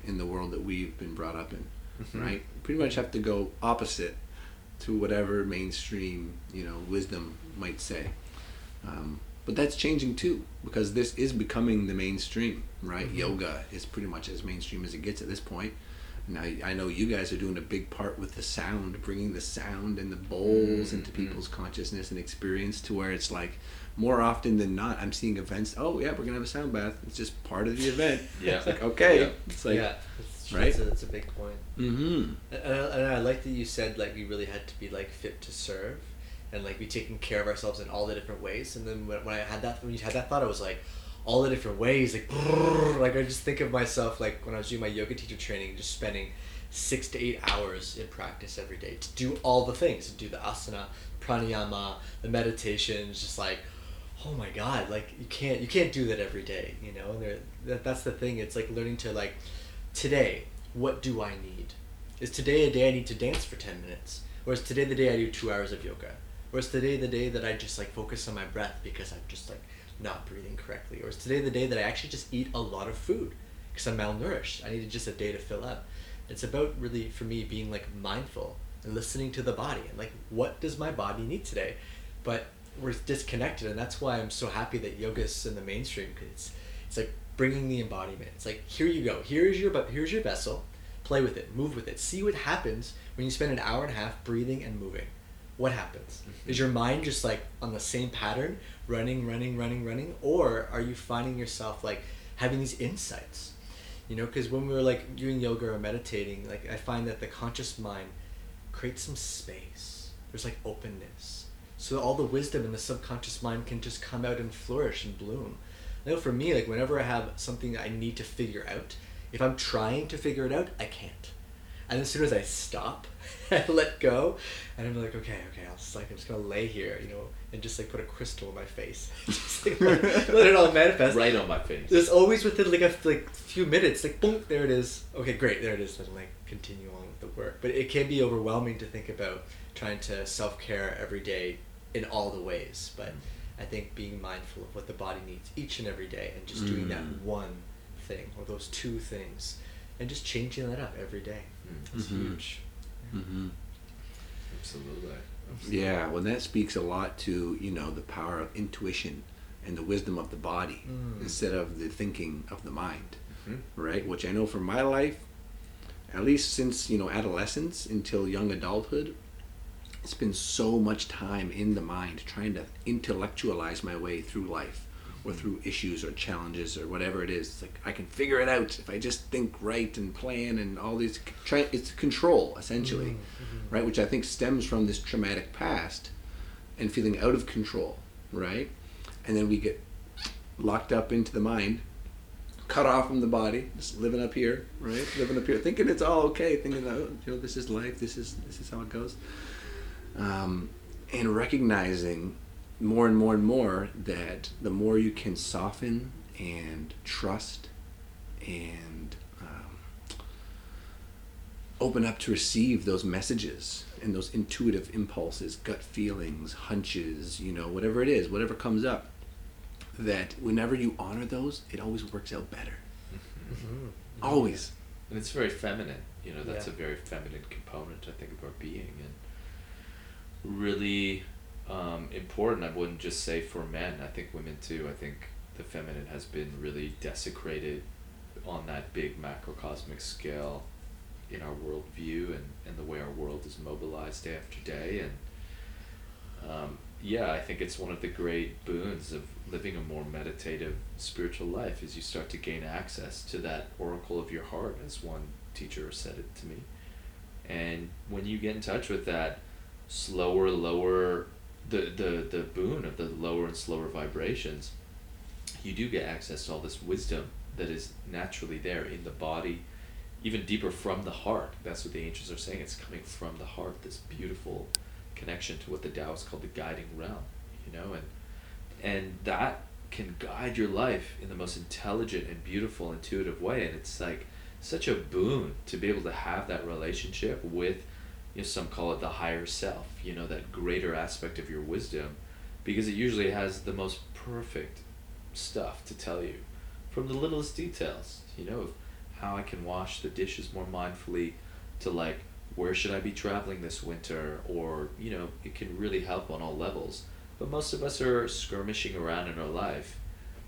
in the world that we've been brought up in. Mhm. right? Pretty much have to go opposite to whatever mainstream, you know, wisdom might say. Um, but that's changing too because this is becoming the mainstream, right? Mm-hmm. Yoga is pretty much as mainstream as it gets at this point. Now I know you guys are doing a big part with the sound, bringing the sound and the bowls into Mm-hmm. people's consciousness and experience to where it's like more often than not, I'm seeing events. Oh yeah, we're gonna have a sound bath. It's just part of the event. Yeah. It's like okay. Yeah. It's like yeah, right? That's a, that's a big point. mm-hmm. And I, and I like that you said like we really had to be like fit to serve, and like be taking care of ourselves in all the different ways. And then when, when I had that when you had that thought, I was like, all the different ways. Like, like I just think of myself like when I was doing my yoga teacher training, just spending six to eight hours in practice every day to do all the things, to do the asana, pranayama, the meditations, just like. Oh my God! Like you can't you can't do that every day, you know. And there, that, that's the thing. It's like learning to like, today, what do I need? Is today a day I need to dance for 10 minutes? Or is today the day I do two hours of yoga? Or is today the day that I just like focus on my breath because I'm just like not breathing correctly? Or is today the day that I actually just eat a lot of food because I'm malnourished? I needed just a day to fill up. It's about really, for me, being like mindful and listening to the body and like, what does my body need today? But we're disconnected, and that's why I'm so happy that yoga's in the mainstream because it's, it's like bringing the embodiment. It's like, here you go. Here's your, here's your vessel play with it, move with it, see what happens when you spend an hour and a half breathing and moving. What happens? Mhm. Is your mind just like on the same pattern, running, running, running, running, or are you finding yourself like having these insights? You know, because when we were like doing yoga or meditating, like I find that the conscious mind creates some space. There's like openness, so all the wisdom in the subconscious mind can just come out and flourish and bloom. I know for me, like whenever I have something I need to figure out, if I'm trying to figure it out, I can't. And as soon as I stop, I let go, and I'm like, okay, okay, I'll just like I'm just gonna lay here, you know, and just like put a crystal in my face, just like, let, let it all manifest. Right on my face. There's always within like a like few minutes, like boom, there it is. Okay, great, there it is. And like continue on with the work, but it can be overwhelming to think about trying to self care every day in all the ways. But I think being mindful of what the body needs each and every day, and just doing that Mm. one thing or those two things, and just changing that up every day. mm-hmm. huge. Mm-hmm. Absolutely. Absolutely. Yeah, well, that speaks a lot to you know the power of intuition and the wisdom of the body Mm. instead of the thinking of the mind, Mhm. right? Which I know from my life, at least since you know adolescence until young adulthood, it's been so much time in the mind trying to intellectualize my way through life or through issues or challenges or whatever it is. It's like I can figure it out if I just think right and plan and all these. Try, it's control essentially Mm, right? Which I think stems from this traumatic past and feeling out of control, right? And then we get locked up into the mind, cut off from the body, just living up here, right? Living up here, thinking it's all okay, thinking that oh, you know this is life, this is this is how it goes, um, and recognizing more and more and more that the more you can soften and trust and um, open up to receive those messages and those intuitive impulses, gut feelings, hunches, you know, whatever it is, whatever comes up, that whenever you honor those, it always works out better. Mhm. Always. And it's very feminine. You know, that's Yeah. a very feminine component, I think, of our being. And really um, important, I wouldn't just say for men, I think women too. I think the feminine has been really desecrated on that big macrocosmic scale in our worldview and, and the way our world is mobilized day after day. And um, yeah, I think it's one of the great boons of living a more meditative spiritual life is you start to gain access to that oracle of your heart, as one teacher said it to me. And when you get in touch with that slower, lower, the, the, the boon of the lower and slower vibrations, you do get access to all this wisdom that is naturally there in the body, even deeper from the heart. That's what the ancients are saying. It's coming from the heart, this beautiful connection to what the Tao is called the guiding realm, you know, and and that can guide your life in the most intelligent and beautiful, intuitive way. And it's like such a boon to be able to have that relationship with, you know, some call it the higher self, you know, that greater aspect of your wisdom, because it usually has the most perfect stuff to tell you from the littlest details, you know, of how I can wash the dishes more mindfully to like where should I be traveling this winter or you know it can really help on all levels. But most of us are skirmishing around in our life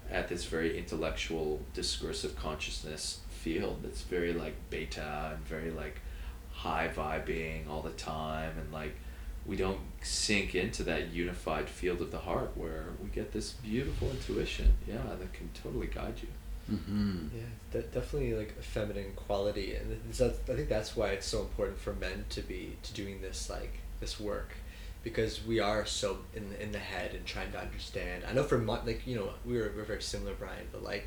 at this very intellectual discursive consciousness field that's very like beta and very like high vibing all the time and like we don't sink into that unified field of the heart where we get this beautiful intuition yeah that can totally guide you Mm-hmm. Yeah, de- definitely like a feminine quality, and it's, that, I think that's why it's so important for men to be to doing this like this work, because we are so in in the head and trying to understand. I know for my, like you know we were we're very similar, Brian, but like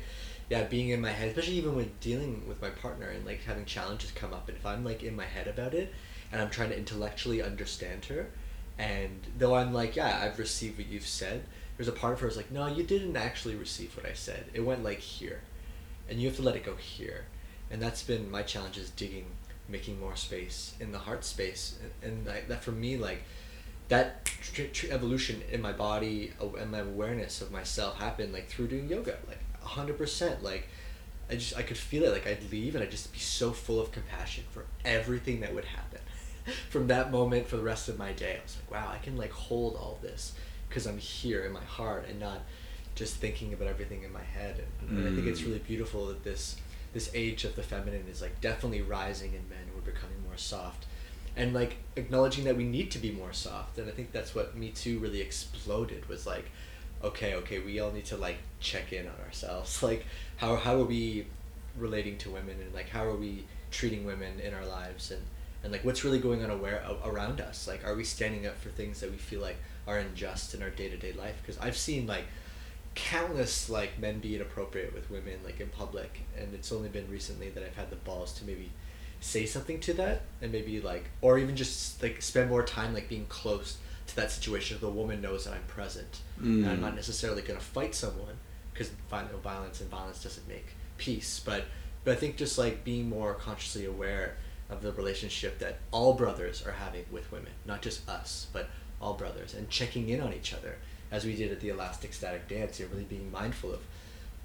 yeah, being in my head, especially even when dealing with my partner and like having challenges come up, and if I'm like in my head about it, and I'm trying to intellectually understand her, and though I'm like yeah, I've received what you've said. There's a part of her is like, no, you didn't actually receive what I said. It went like here and you have to let it go here and that's been my challenge is digging making more space in the heart space and, and like, that for me like that tr- tr- evolution in my body and my awareness of myself happened like through doing yoga like 100% like i just i could feel it like i'd leave and i'd just be so full of compassion for everything that would happen from that moment for the rest of my day. I was like wow i can like hold all this because i'm here in my heart and not just thinking about everything in my head. And, and I think it's Mm. really beautiful that this this age of the feminine is like definitely rising in men we're becoming more soft and like acknowledging that we need to be more soft. And I think that's what Me Too really exploded was like okay okay we all need to like check in on ourselves. Like how how are we relating to women and like how are we treating women in our lives and and like what's really going on aware around us? Like are we standing up for things that we feel like are unjust in our day-to-day life? Because i've seen like countless like men be inappropriate with women like in public and it's only been recently that i've had the balls to maybe say something to that and maybe like or even just like spend more time like being close to that situation the woman knows that i'm present. And i'm Mm. not necessarily going to fight someone because violence and violence doesn't make peace. But but i think just like being more consciously aware of the relationship that all brothers are having with women not just us but all brothers and checking in on each other as we did at the elastic static dance you're really being mindful of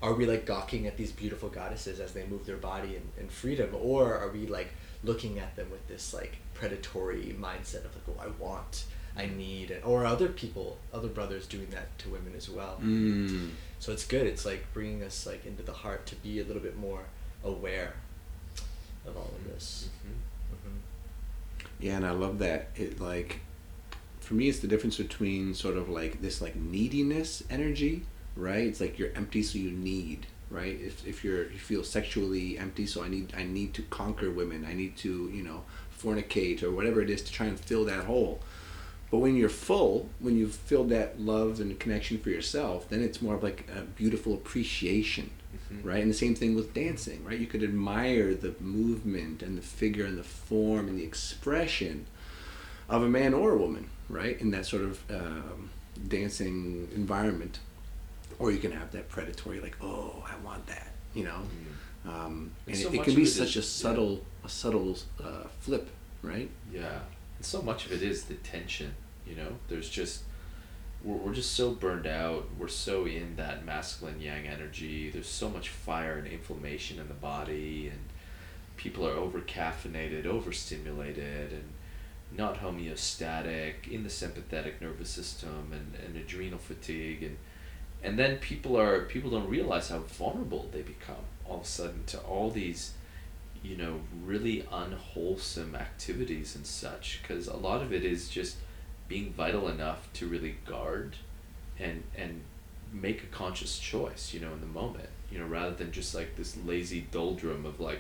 are we like gawking at these beautiful goddesses as they move their body in, in freedom? Or are we like looking at them with this like predatory mindset of like oh i want i need or other people other brothers doing that to women as well Mm. so it's good it's like bringing us like into the heart to be a little bit more aware of all of this Mhm. hmm Yeah, and I love that. It like, for me, it's the difference between sort of like this like neediness energy, right? It's like you're empty, so you need, right? If if you're you feel sexually empty, so I need I need to conquer women. I need to you know fornicate or whatever it is to try and fill that hole. But when you're full, when you've filled that love and connection for yourself, then it's more of like a beautiful appreciation Mhm. right? And the same thing with dancing, right? You could admire the movement and the figure and the form and the expression of a man or a woman, right? In that sort of um, dancing environment, or you can have that predatory, like, oh, I want that, you know. Mhm. Um, And and so it, it can be it is- such a yeah. subtle, a subtle uh, flip, right? Yeah, and so much of it is the tension. You know, there's just we're we're just so burned out. We're so in that masculine yang energy. There's so much fire and inflammation in the body, and people are over caffeinated, overstimulated, and not homeostatic in the sympathetic nervous system, and, and adrenal fatigue, and and then people are people don't realize how vulnerable they become all of a sudden to all these you know really unwholesome activities and such because a lot of it is just being vital enough to really guard and and make a conscious choice you know in the moment you know rather than just like this lazy doldrum of like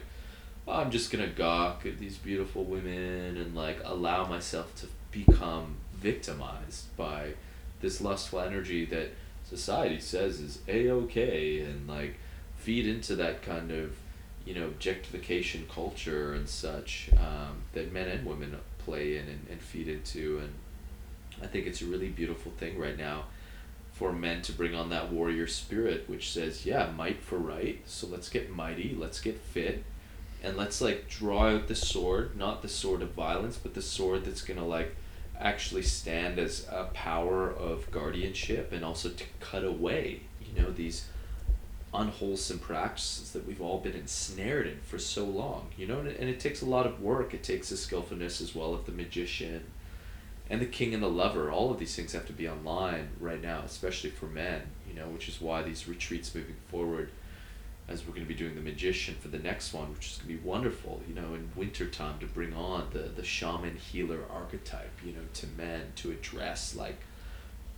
oh, i'm just gonna gawk at these beautiful women and like allow myself to become victimized by this lustful energy that society says is a-okay and like feed into that kind of you know objectification culture and such um, that men and women play in and, and feed into. And i think it's a really beautiful thing right now for men to bring on that warrior spirit which says yeah might for right so let's get mighty let's get fit and let's like draw out the sword not the sword of violence but the sword that's gonna like actually stand as a power of guardianship and also to cut away you know these unwholesome practices that we've all been ensnared in for so long you know and it, and it takes a lot of work. It takes the skillfulness as well of the magician and the king and the lover. All of these things have to be online right now especially for men you know which is why these retreats moving forward as we're going to be doing the magician for the next one which is going to be wonderful you know in wintertime to bring on the the shaman healer archetype you know to men to address like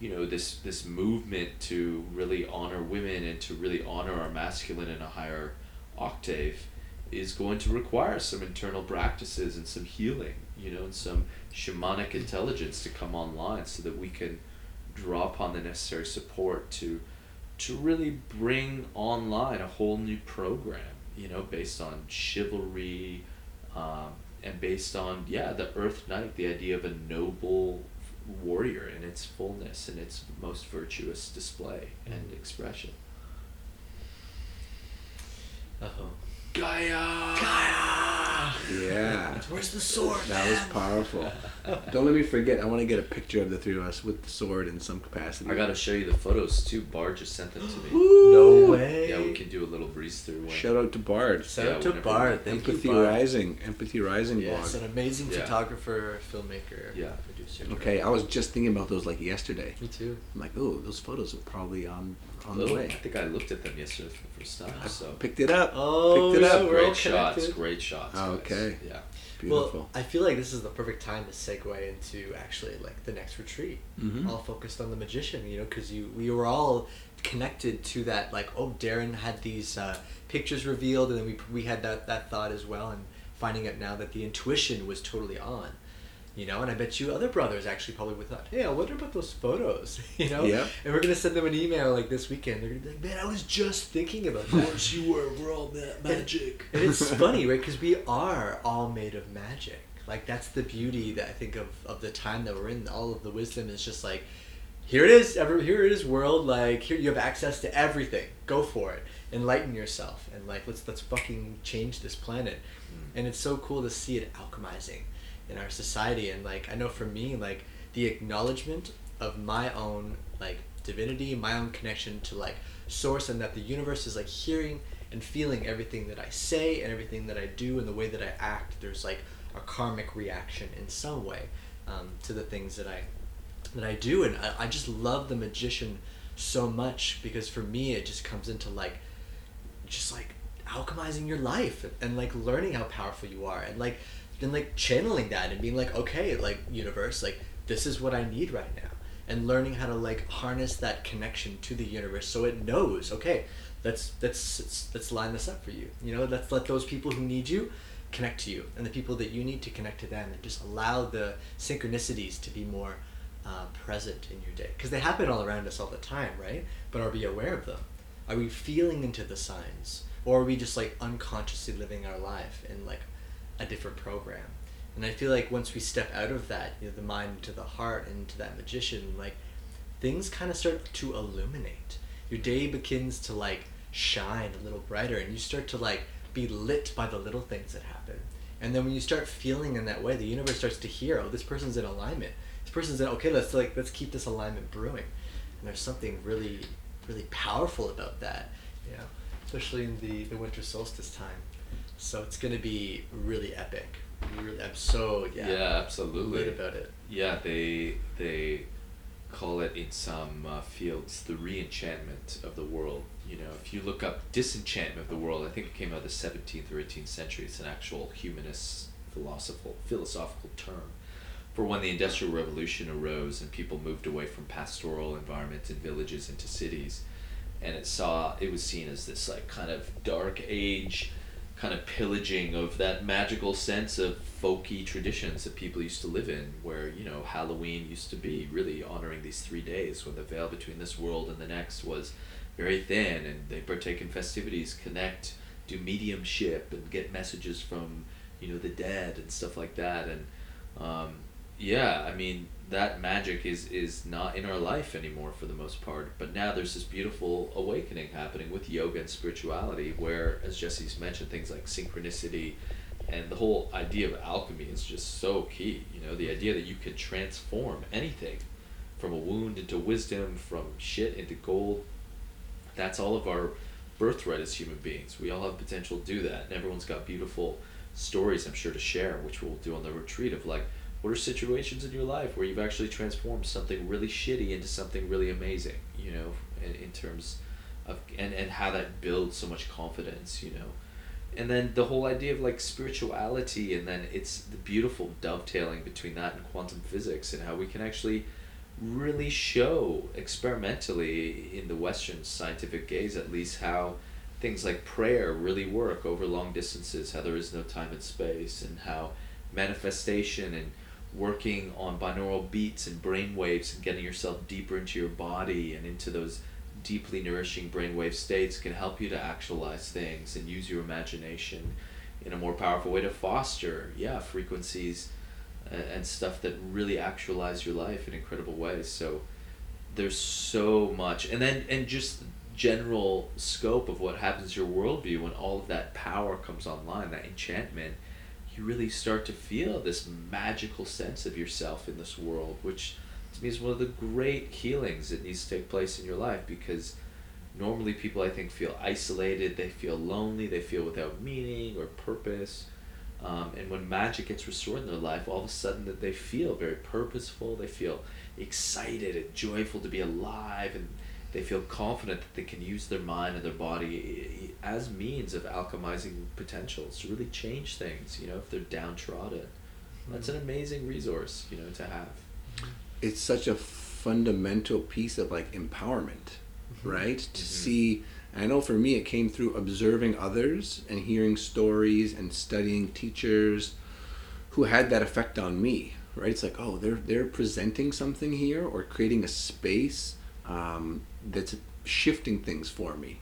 you know this this movement to really honor women and to really honor our masculine in a higher octave is going to require some internal practices and some healing you know and some shamanic intelligence to come online so that we can draw upon the necessary support to to really bring online a whole new program you know based on chivalry um, and based on yeah the earth knight the idea of a noble warrior in its fullness and its most virtuous display and expression. Uh oh. Gaia! Gaia! Yeah. Where's the sword? That was powerful. Don't let me forget. I want to get a picture of the three of us with the sword in some capacity. I gotta show you the photos too. Bard just sent them to me. No way. Yeah, we can do a little breeze through. One. Shout out to Bard. Shout Yeah, out to Bard. Thank Empathy you, Bard. Rising. Empathy Rising Yes, blog. an amazing Yeah. photographer, filmmaker, Yeah. producer. Okay, I was just thinking about those like yesterday. Me too. I'm like, oh, those photos are probably on on Little- the I think I looked at them yesterday for the first time. So Picked it up. Oh, Picked it yeah, up. we're all great shots, connected. great shots. Oh, guys. okay. Yeah. Beautiful. Well, I feel like this is the perfect time to segue into actually like the next retreat, Mhm. all focused on the magician. You know, because you we were all connected to that. Like, oh, Darren had these uh, pictures revealed, and then we we had that that thought as well, and finding out now that the intuition was totally on. You know, and I bet you other brothers actually probably would thought, hey, I wonder about those photos. You know, Yeah. and we're gonna send them an email like this weekend. They're gonna be like, man, I was just thinking about that. Of course you were. We're all that magic. And it's funny, right? Because we are all made of magic. Like that's the beauty that I think of of the time that we're in. All of the wisdom is just like, here it is, ever here it is, world. Like here you have access to everything. Go for it. Enlighten yourself and like let's let's fucking change this planet. Mm. And it's so cool to see it alchemizing in our society. And like I know for me, like the acknowledgement of my own like divinity, my own connection to like source, and that the universe is like hearing and feeling everything that I say and everything that I do and the way that I act. There's like a karmic reaction in some way um, to the things that I that I do, and I, I just love the magician so much because for me it just comes into like just like alchemizing your life and, and like learning how powerful you are and like then like channeling that and being like okay like universe like this is what i need right now. And learning how to like harness that connection to the universe so it knows okay let's let's let's, let's line this up for you. You know let's let those people who need you connect to you and the people that you need to connect to them and just allow the synchronicities to be more uh, present in your day. Because they happen all around us all the time right? But are we aware of them? Are we feeling into the signs? Or are we just like unconsciously living our life in like a different program. And i feel like once we step out of that you know the mind into the heart and into that magician like things kind of start to illuminate. Your day begins to like shine a little brighter and you start to like be lit by the little things that happen. And then when you start feeling in that way the universe starts to hear oh this person's in alignment. This person's in okay let's like let's keep this alignment brewing. And there's something really really powerful about that you know especially in the the winter solstice time so it's gonna be really epic really i'm so yeah, Yeah, absolutely. lit about it Yeah, they they call it in some uh, fields the re-enchantment of the world. You know, if you look up disenchantment of the world, I think it came out of the seventeenth or eighteenth century. It's an actual humanist philosophical philosophical term for when the industrial revolution arose and people moved away from pastoral environments and villages into cities and it saw it was seen as this like kind of dark age kind of pillaging of that magical sense of folky traditions that people used to live in where you know halloween used to be really honoring these three days when the veil between this world and the next was very thin and they partake in festivities connect do mediumship and get messages from you know the dead and stuff like that. And um, yeah i mean that magic is is not in our life anymore for the most part but now there's this beautiful awakening happening with yoga and spirituality where as jesse's mentioned things like synchronicity and the whole idea of alchemy is just so key you know the idea that you can transform anything from a wound into wisdom from shit into gold. That's all of our birthright as human beings. We all have potential to do that and everyone's got beautiful stories i'm sure to share which we'll do on the retreat of like what are situations in your life where you've actually transformed something really shitty into something really amazing you know in, in terms of and, and how that builds so much confidence you know? And then the whole idea of like spirituality and then it's the beautiful dovetailing between that and quantum physics and how we can actually really show experimentally in the western scientific gaze at least how things like prayer really work over long distances how there is no time and space and how manifestation and working on binaural beats and brain waves and getting yourself deeper into your body and into those deeply nourishing brainwave states can help you to actualize things and use your imagination in a more powerful way to foster yeah frequencies and, and stuff that really actualize your life in incredible ways. So there's so much. And then and just general scope of what happens to your worldview when all of that power comes online that enchantment you really start to feel this magical sense of yourself in this world which to me is one of the great healings that needs to take place in your life because normally people I think feel isolated, they feel lonely, they feel without meaning or purpose. Um, and when magic gets restored in their life, all of a sudden that they feel very purposeful, they feel excited and joyful to be alive, and they feel confident that they can use their mind and their body eh, eh, as means of alchemizing potentials to really change things. You know, if they're downtrodden, that's an hmm. amazing resource. You know, to have hmm. it's such a fundamental piece of like empowerment, mm-hmm. right? To Mhm. see, I know for me it came through observing others and hearing stories and studying teachers who had that effect on me, right? It's like, oh, they're they're presenting something here or creating a space um, that's shifting things for me.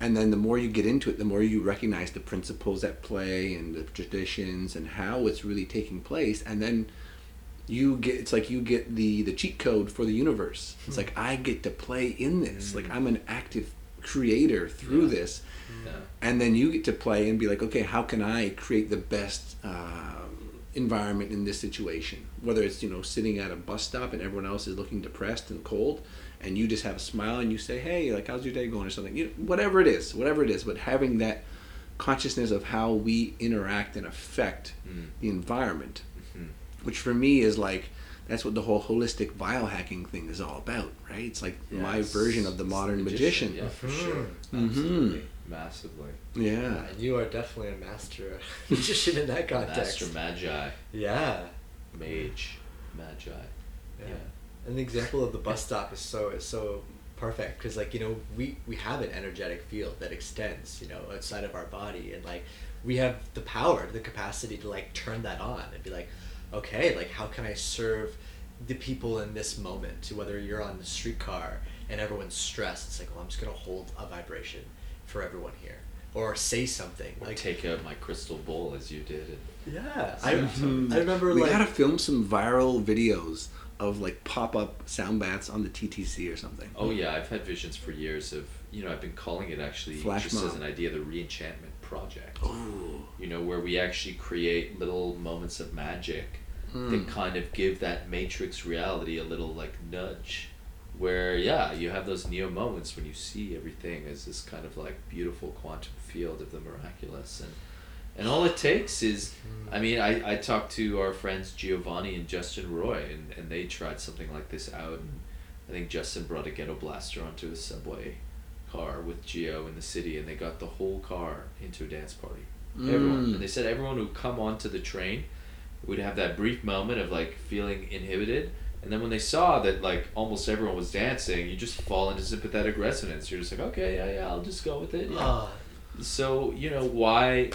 And then the more you get into it, the more you recognize the principles at play and the traditions and how it's really taking place. And then you get it's like you get the the cheat code for the universe it's like i get to play in this like i'm an active creator through Yeah. this yeah. and then you get to play and be like okay how can i create the best um, environment in this situation whether it's you know sitting at a bus stop and everyone else is looking depressed and cold and you just have a smile and you say hey like how's your day going or something you whatever it is whatever it is but having that consciousness of how we interact and affect Mm. the environment Mhm. which for me is like that's what the whole holistic biohacking thing is all about right it's like my Yes. version of the It's modern magician, Yeah, for Mhm. sure. Mhm. Absolutely. Massively. yeah Yeah, and you are definitely a master magician in that context. Master Magi. Yeah. Mage. Magi. Yeah. Yeah. And the example of the bus stop is so is so perfect because like you know we we have an energetic field that extends you know outside of our body and like we have the power the capacity to like turn that on and be like okay like how can i serve the people in this moment whether you're on the streetcar and everyone's stressed it's like well i'm just gonna hold a vibration for everyone here or say something Or like take out my crystal bowl as you did. And yeah I, Mhm. I remember we like gotta film some viral videos of like pop-up sound baths on the ttc or something oh yeah, I've had visions for years of you know I've been calling it actually Flash just as an idea the reenchantment project. oh You know where we actually create little moments of magic Hmm. that kind of give that matrix reality a little like nudge where yeah you have those neo moments when you see everything as this kind of like beautiful quantum field of the miraculous and and all it takes is i mean i, I talked to our friends giovanni and justin roy and, and they tried something like this out and i think justin brought a ghetto blaster onto a subway car with geo in the city and they got the whole car into a dance party. Everyone. Mm. and they said everyone who come onto the train would have that brief moment of like feeling inhibited. And then when they saw that like almost everyone was dancing you just fall into sympathetic resonance. You're just like okay yeah yeah i'll just go with it. Yeah. uh, so you know why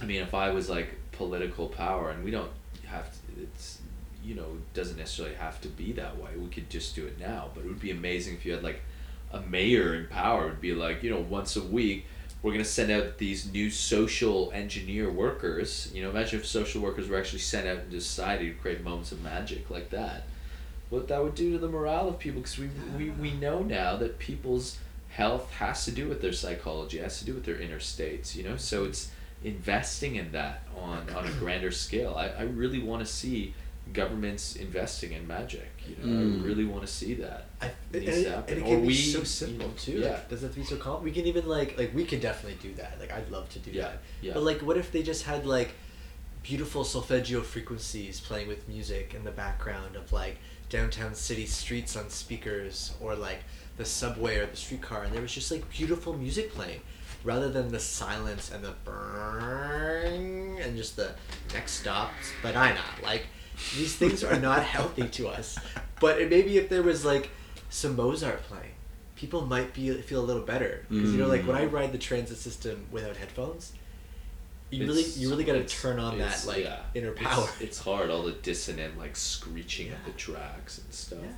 i mean if i was like political power and we don't have to it's you know doesn't necessarily have to be that way. We could just do it now but it would be amazing if you had like a mayor in power. Would be like you know once a week we're going to send out these new social engineer workers. You know imagine if social workers were actually sent out into society to create moments of magic like that. What that would do to the morale of people because we, we, we know now that people's health has to do with their psychology has to do with their inner states you know? So it's investing in that on, on a grander scale I, I really want to see governments investing in magic you know Mm. I really want to see that I, It and, needs it, to happen. Or can be we, so you simple know, too. yeah. Like, doesn't have to be so complex. We can even like like we can definitely do that. Like I'd love to do Yeah, that. yeah. But like, what if they just had like beautiful solfeggio frequencies playing with music in the background of like downtown city streets on speakers or like the subway or the streetcar and there was just like beautiful music playing rather than the silence and the burn and just the next stop Spadina. Like these things are not healthy to us. But it, maybe if there was like some Mozart playing, people might be feel a little better because you know like when I mm. ride the transit system without headphones, you really you really got to turn on that like yeah. inner power. It's, hard, all the dissonant like screeching of the tracks and stuff. Yeah.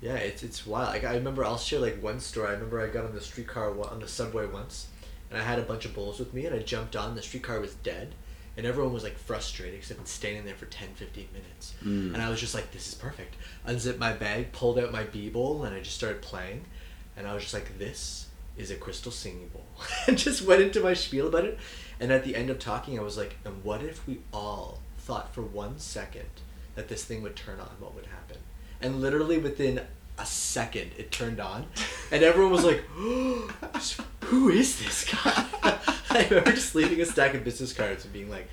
Yeah, it's it's wild. Like I remember, I'll share like one story. I remember I got on the streetcar on the subway once, and I had a bunch of bowls with me, and I jumped on. The streetcar was dead, and everyone was like frustrated because I've been standing there for 10, 15 minutes, Mm. and I was just like, "This is perfect." Unzipped my bag, pulled out my b bowl, and I just started playing, and I was just like, "This is a crystal singing bowl," and just went into my spiel about it. And at the end of talking, I was like, "And what if we all thought for one second that this thing would turn on? What would happen?" And literally within a second it turned on. And everyone was like who is this guy? I remember just leaving a stack of business cards and being like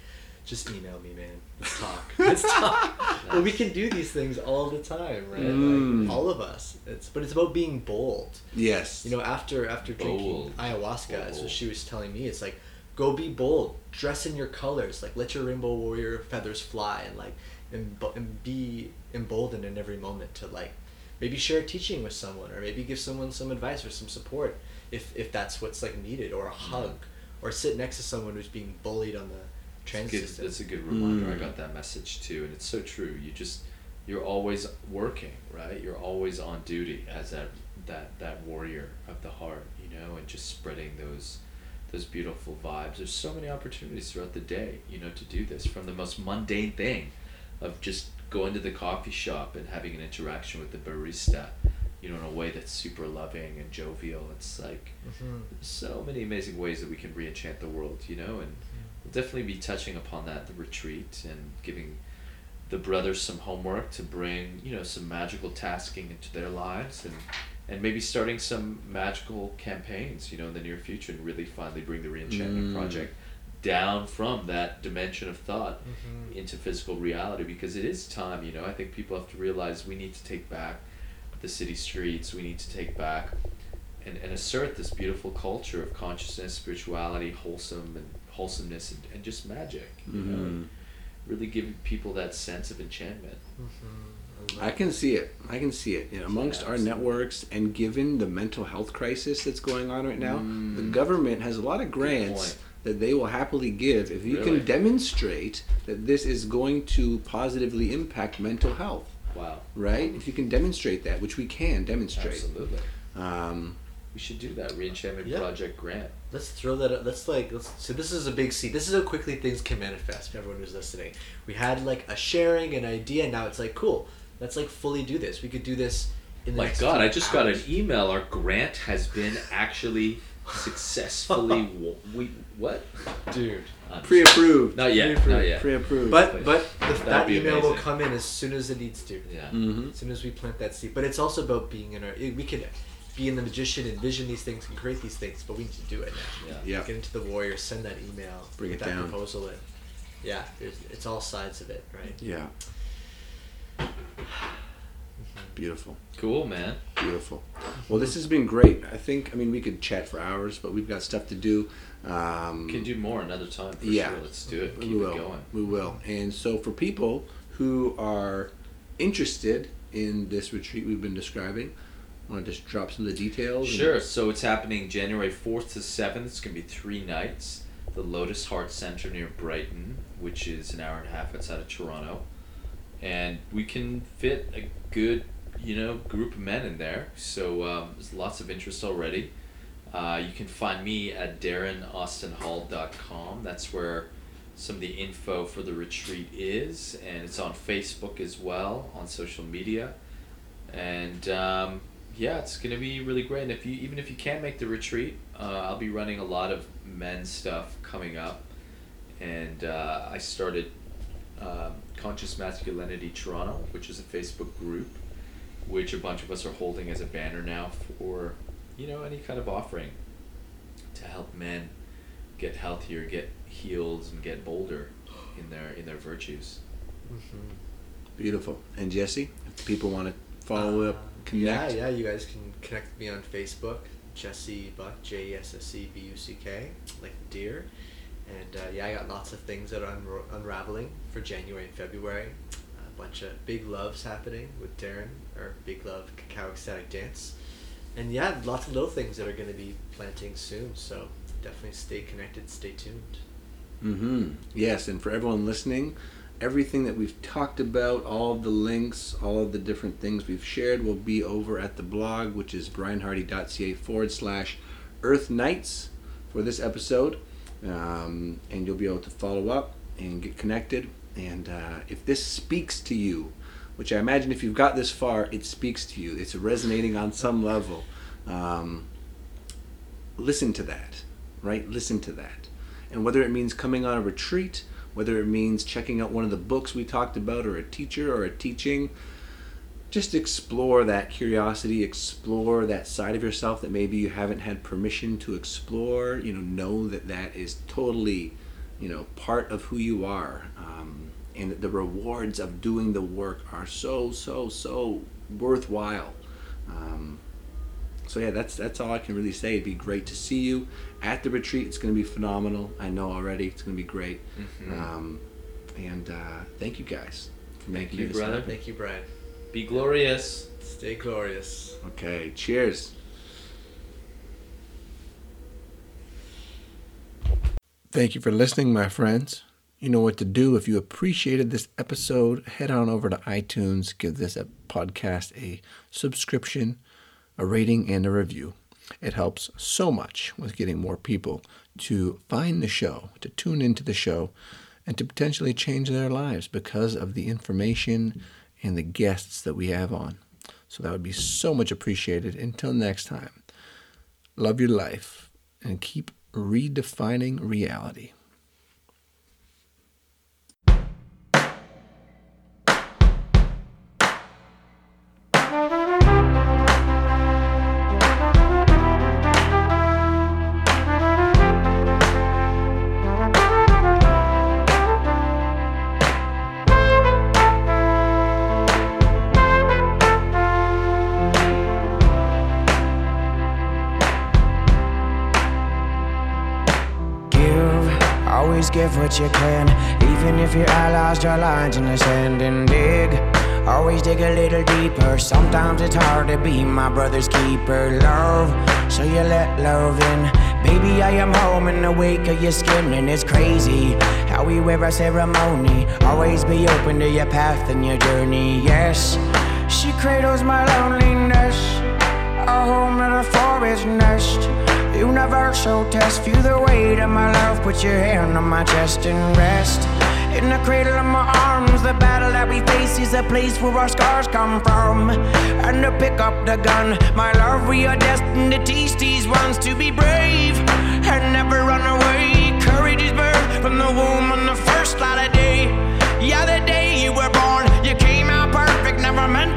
just email me man. Let's talk. Let's talk. Well we can do these things all the time right? Mm. like all of us. It's but it's about being bold. Yes. you know after after drinking Bold. ayahuasca that's what she was telling me. It's like go be bold. Dress in your colors. Like let your rainbow warrior feathers fly and like and, and be emboldened in every moment to like maybe share a teaching with someone or maybe give someone some advice or some support if if that's what's like needed or a hug or sit next to someone who's being bullied on the That's transit good, system that's a good reminder. I Mm. got that message too, and it's so true. You just you're always working, right? You're always on duty as that that that warrior of the heart, you know, and just spreading those those beautiful vibes. There's so many opportunities throughout the day, you know, to do this from the most mundane thing of just going to the coffee shop and having an interaction with the barista, you know, in a way that's super loving and jovial. It's like Mhm. so many amazing ways that we can re-enchant the world, you know, and we'll definitely be touching upon that the retreat and giving the brothers some homework to bring, you know, some magical tasking into their lives and and maybe starting some magical campaigns, you know, in the near future and really finally bring the re-enchantment Mm. project down from that dimension of thought Mhm. into physical reality because it is time, you know. I think people have to realize we need to take back the city streets, we need to take back and, and assert this beautiful culture of consciousness, spirituality, wholesome and wholesomeness and, and just magic. You know, Mhm. and really give people that sense of enchantment. Mhm. I can see it. I can see it. You know, amongst Yeah, our networks, and given the mental health crisis that's going on right now, the Mm. government has a lot of grants point. That they will happily give if you Really? can demonstrate that this is going to positively impact mental health. Wow. Right? If you can demonstrate that, which we can demonstrate. Absolutely. Um, We should do that re-enchantment Yeah. project grant. Let's throw that. Up. Let's like. Let's. So this is a big seed. This is how quickly things can manifest. For everyone who's listening, we had like a sharing, an idea. and Now it's like cool. Let's like fully do this. We could do this. In the My next God, I just got an email. Our grant has been actually successfully. wa- we what? dude. I'm pre-approved. Not yet. Pre-approved. Not yet. Pre-approved. But but the, That'd that be email will amazing. come in as soon as it needs to. Yeah. Mhm. As soon as we plant that seed. But it's also about being in our. We can be in the magician, envision these things, and create these things. But we need to do it now. Yeah. Yeah. Get into the warrior. Send that email. Bring put it that down. proposal in. Yeah, there's, it's all sides of it, right? Yeah. Beautiful. Cool, man. Beautiful. Well, this has been great. I think, I mean, we could chat for hours, but we've got stuff to do. Um, We can do more another time Yeah. sure. Let's do it. we will. it going. We will. And so, for people who are interested in this retreat we've been describing, I want to just drop some of the details? and- Sure. So it's happening January 4th to 7th. It's going to be three nights. The Lotus Heart Center near Brighton, which is an hour and a half outside of Toronto. And we can fit a good, you know, group of men in there. So um, there's lots of interest already. Uh, you can find me at darrenaustinhall.com. That's where some of the info for the retreat is. And it's on Facebook as well, on social media. And um, yeah, it's gonna be really great. And if you even if you can't make the retreat, uh, I'll be running a lot of men's stuff coming up. And uh, I started um, Conscious Masculinity Toronto, which is a Facebook group, which a bunch of us are holding as a banner now for you know any kind of offering to help men get healthier, get healed and get bolder in their in their virtues. Mm-hmm. Beautiful. And Jesse, if people want to follow up, connect. Yeah, yeah. You guys can connect with me on Facebook, Jesse Buck, J E S S E B U C K, like deer. And uh, yeah, I got lots of things that are unro- unraveling for January and February. A bunch of big loves happening with Darren, or Big Love Cacao Ecstatic Dance. And yeah, lots of little things that are going to be planting soon. So definitely stay connected, stay tuned. Mm-hmm. Yes, and for everyone listening, everything that we've talked about, all of the links, all of the different things we've shared will be over at the blog, which is brianhardy.ca forward slash Earth Knights for this episode. Um, and you'll be able to follow up and get connected. And uh, if this speaks to you, which I imagine if you've got this far, it speaks to you, it's resonating on some level. Um, listen to that, right? Listen to that. And whether it means coming on a retreat, whether it means checking out one of the books we talked about, or a teacher, or a teaching, just explore that curiosity, explore that side of yourself that maybe you haven't had permission to explore. You know, know that that is totally, you know, part of who you are. Um, and that the rewards of doing the work are so, so, so worthwhile. Um, so yeah, that's that's all I can really say. It'd be great to see you at the retreat. It's going to be phenomenal. I know already. It's going to be great. Mhm. Um, and uh, thank you guys for Thank you, brother. happen. Thank you, Brian. Be glorious. Stay glorious. Okay, cheers. Thank you for listening, my friends. You know what to do. If you appreciated this episode, head on over to iTunes, give this podcast a subscription, a rating, and a review. It helps so much with getting more people to find the show, to tune into the show, and to potentially change their lives because of the information and the guests that we have on. So that would be so much appreciated. Until next time, love your life and keep redefining reality. What you can, even if your allies draw lines in the sand and dig. Always dig a little deeper. Sometimes it's hard to be my brother's keeper. Love, so you let love in. Baby, I am home in the wake of your skin, and it's crazy how we wear a ceremony. Always be open to your path and your journey. Yes, she cradles my loneliness. A home at a forest nest. Universal test. Feel the weight of my love. Put your hand on my chest and rest. In the cradle of my arms, the battle that we face is a place where our scars come from. And to pick up the gun, my love, we are destined to teach these ones to be brave and never run away. Courage is birthed from the womb on the first light of day. Yeah, the day you were born, you came out perfect, never meant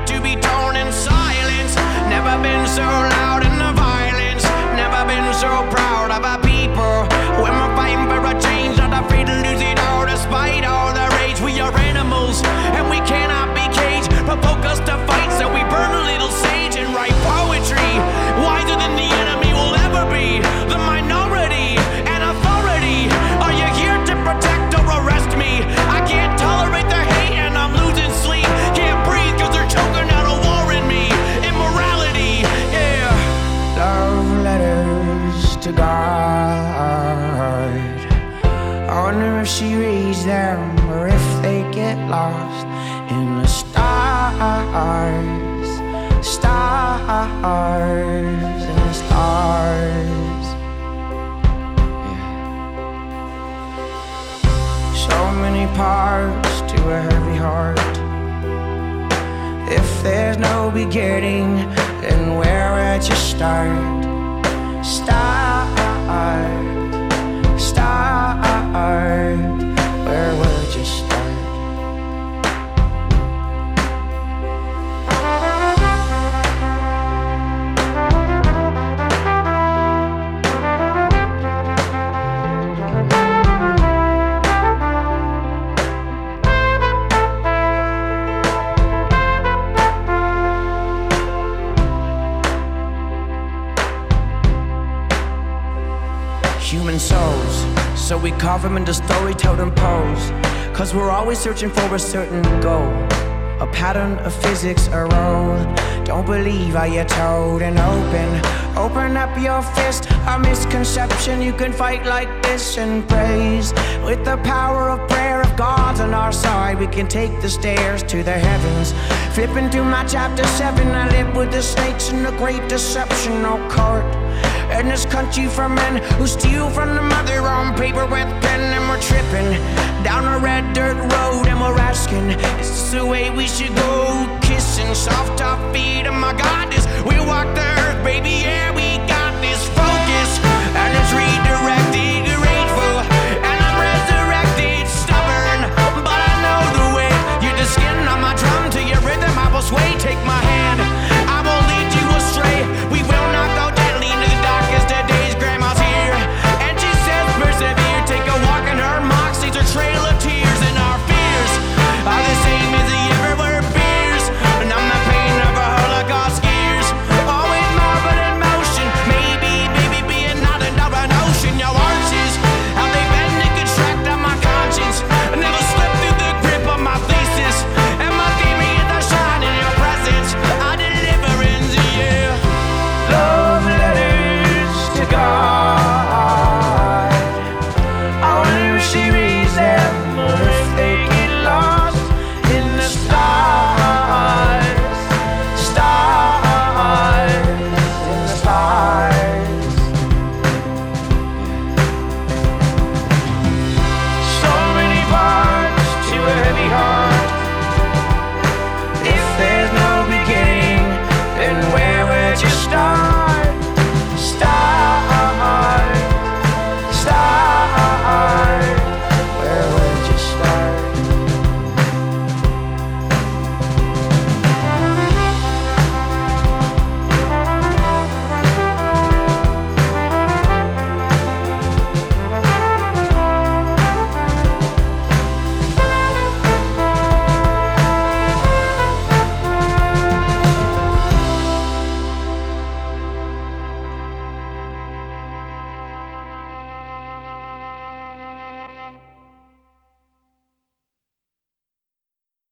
Start, Them into story, pose. Cause we're always searching for a certain goal. A pattern of physics, a role. Don't believe how you're told and open. Open up your fist. A misconception you can fight like this and praise. With the power of prayer, of God's on our side, we can take the stairs to the heavens. Flipping through my chapter 7, I live with the snakes in the great deception, no court. In this country for men who steal from the mother on paper with pen and we're tripping down a red dirt road and we're asking, is this the way we should go? Kissing soft top feet, oh my God, as we walk the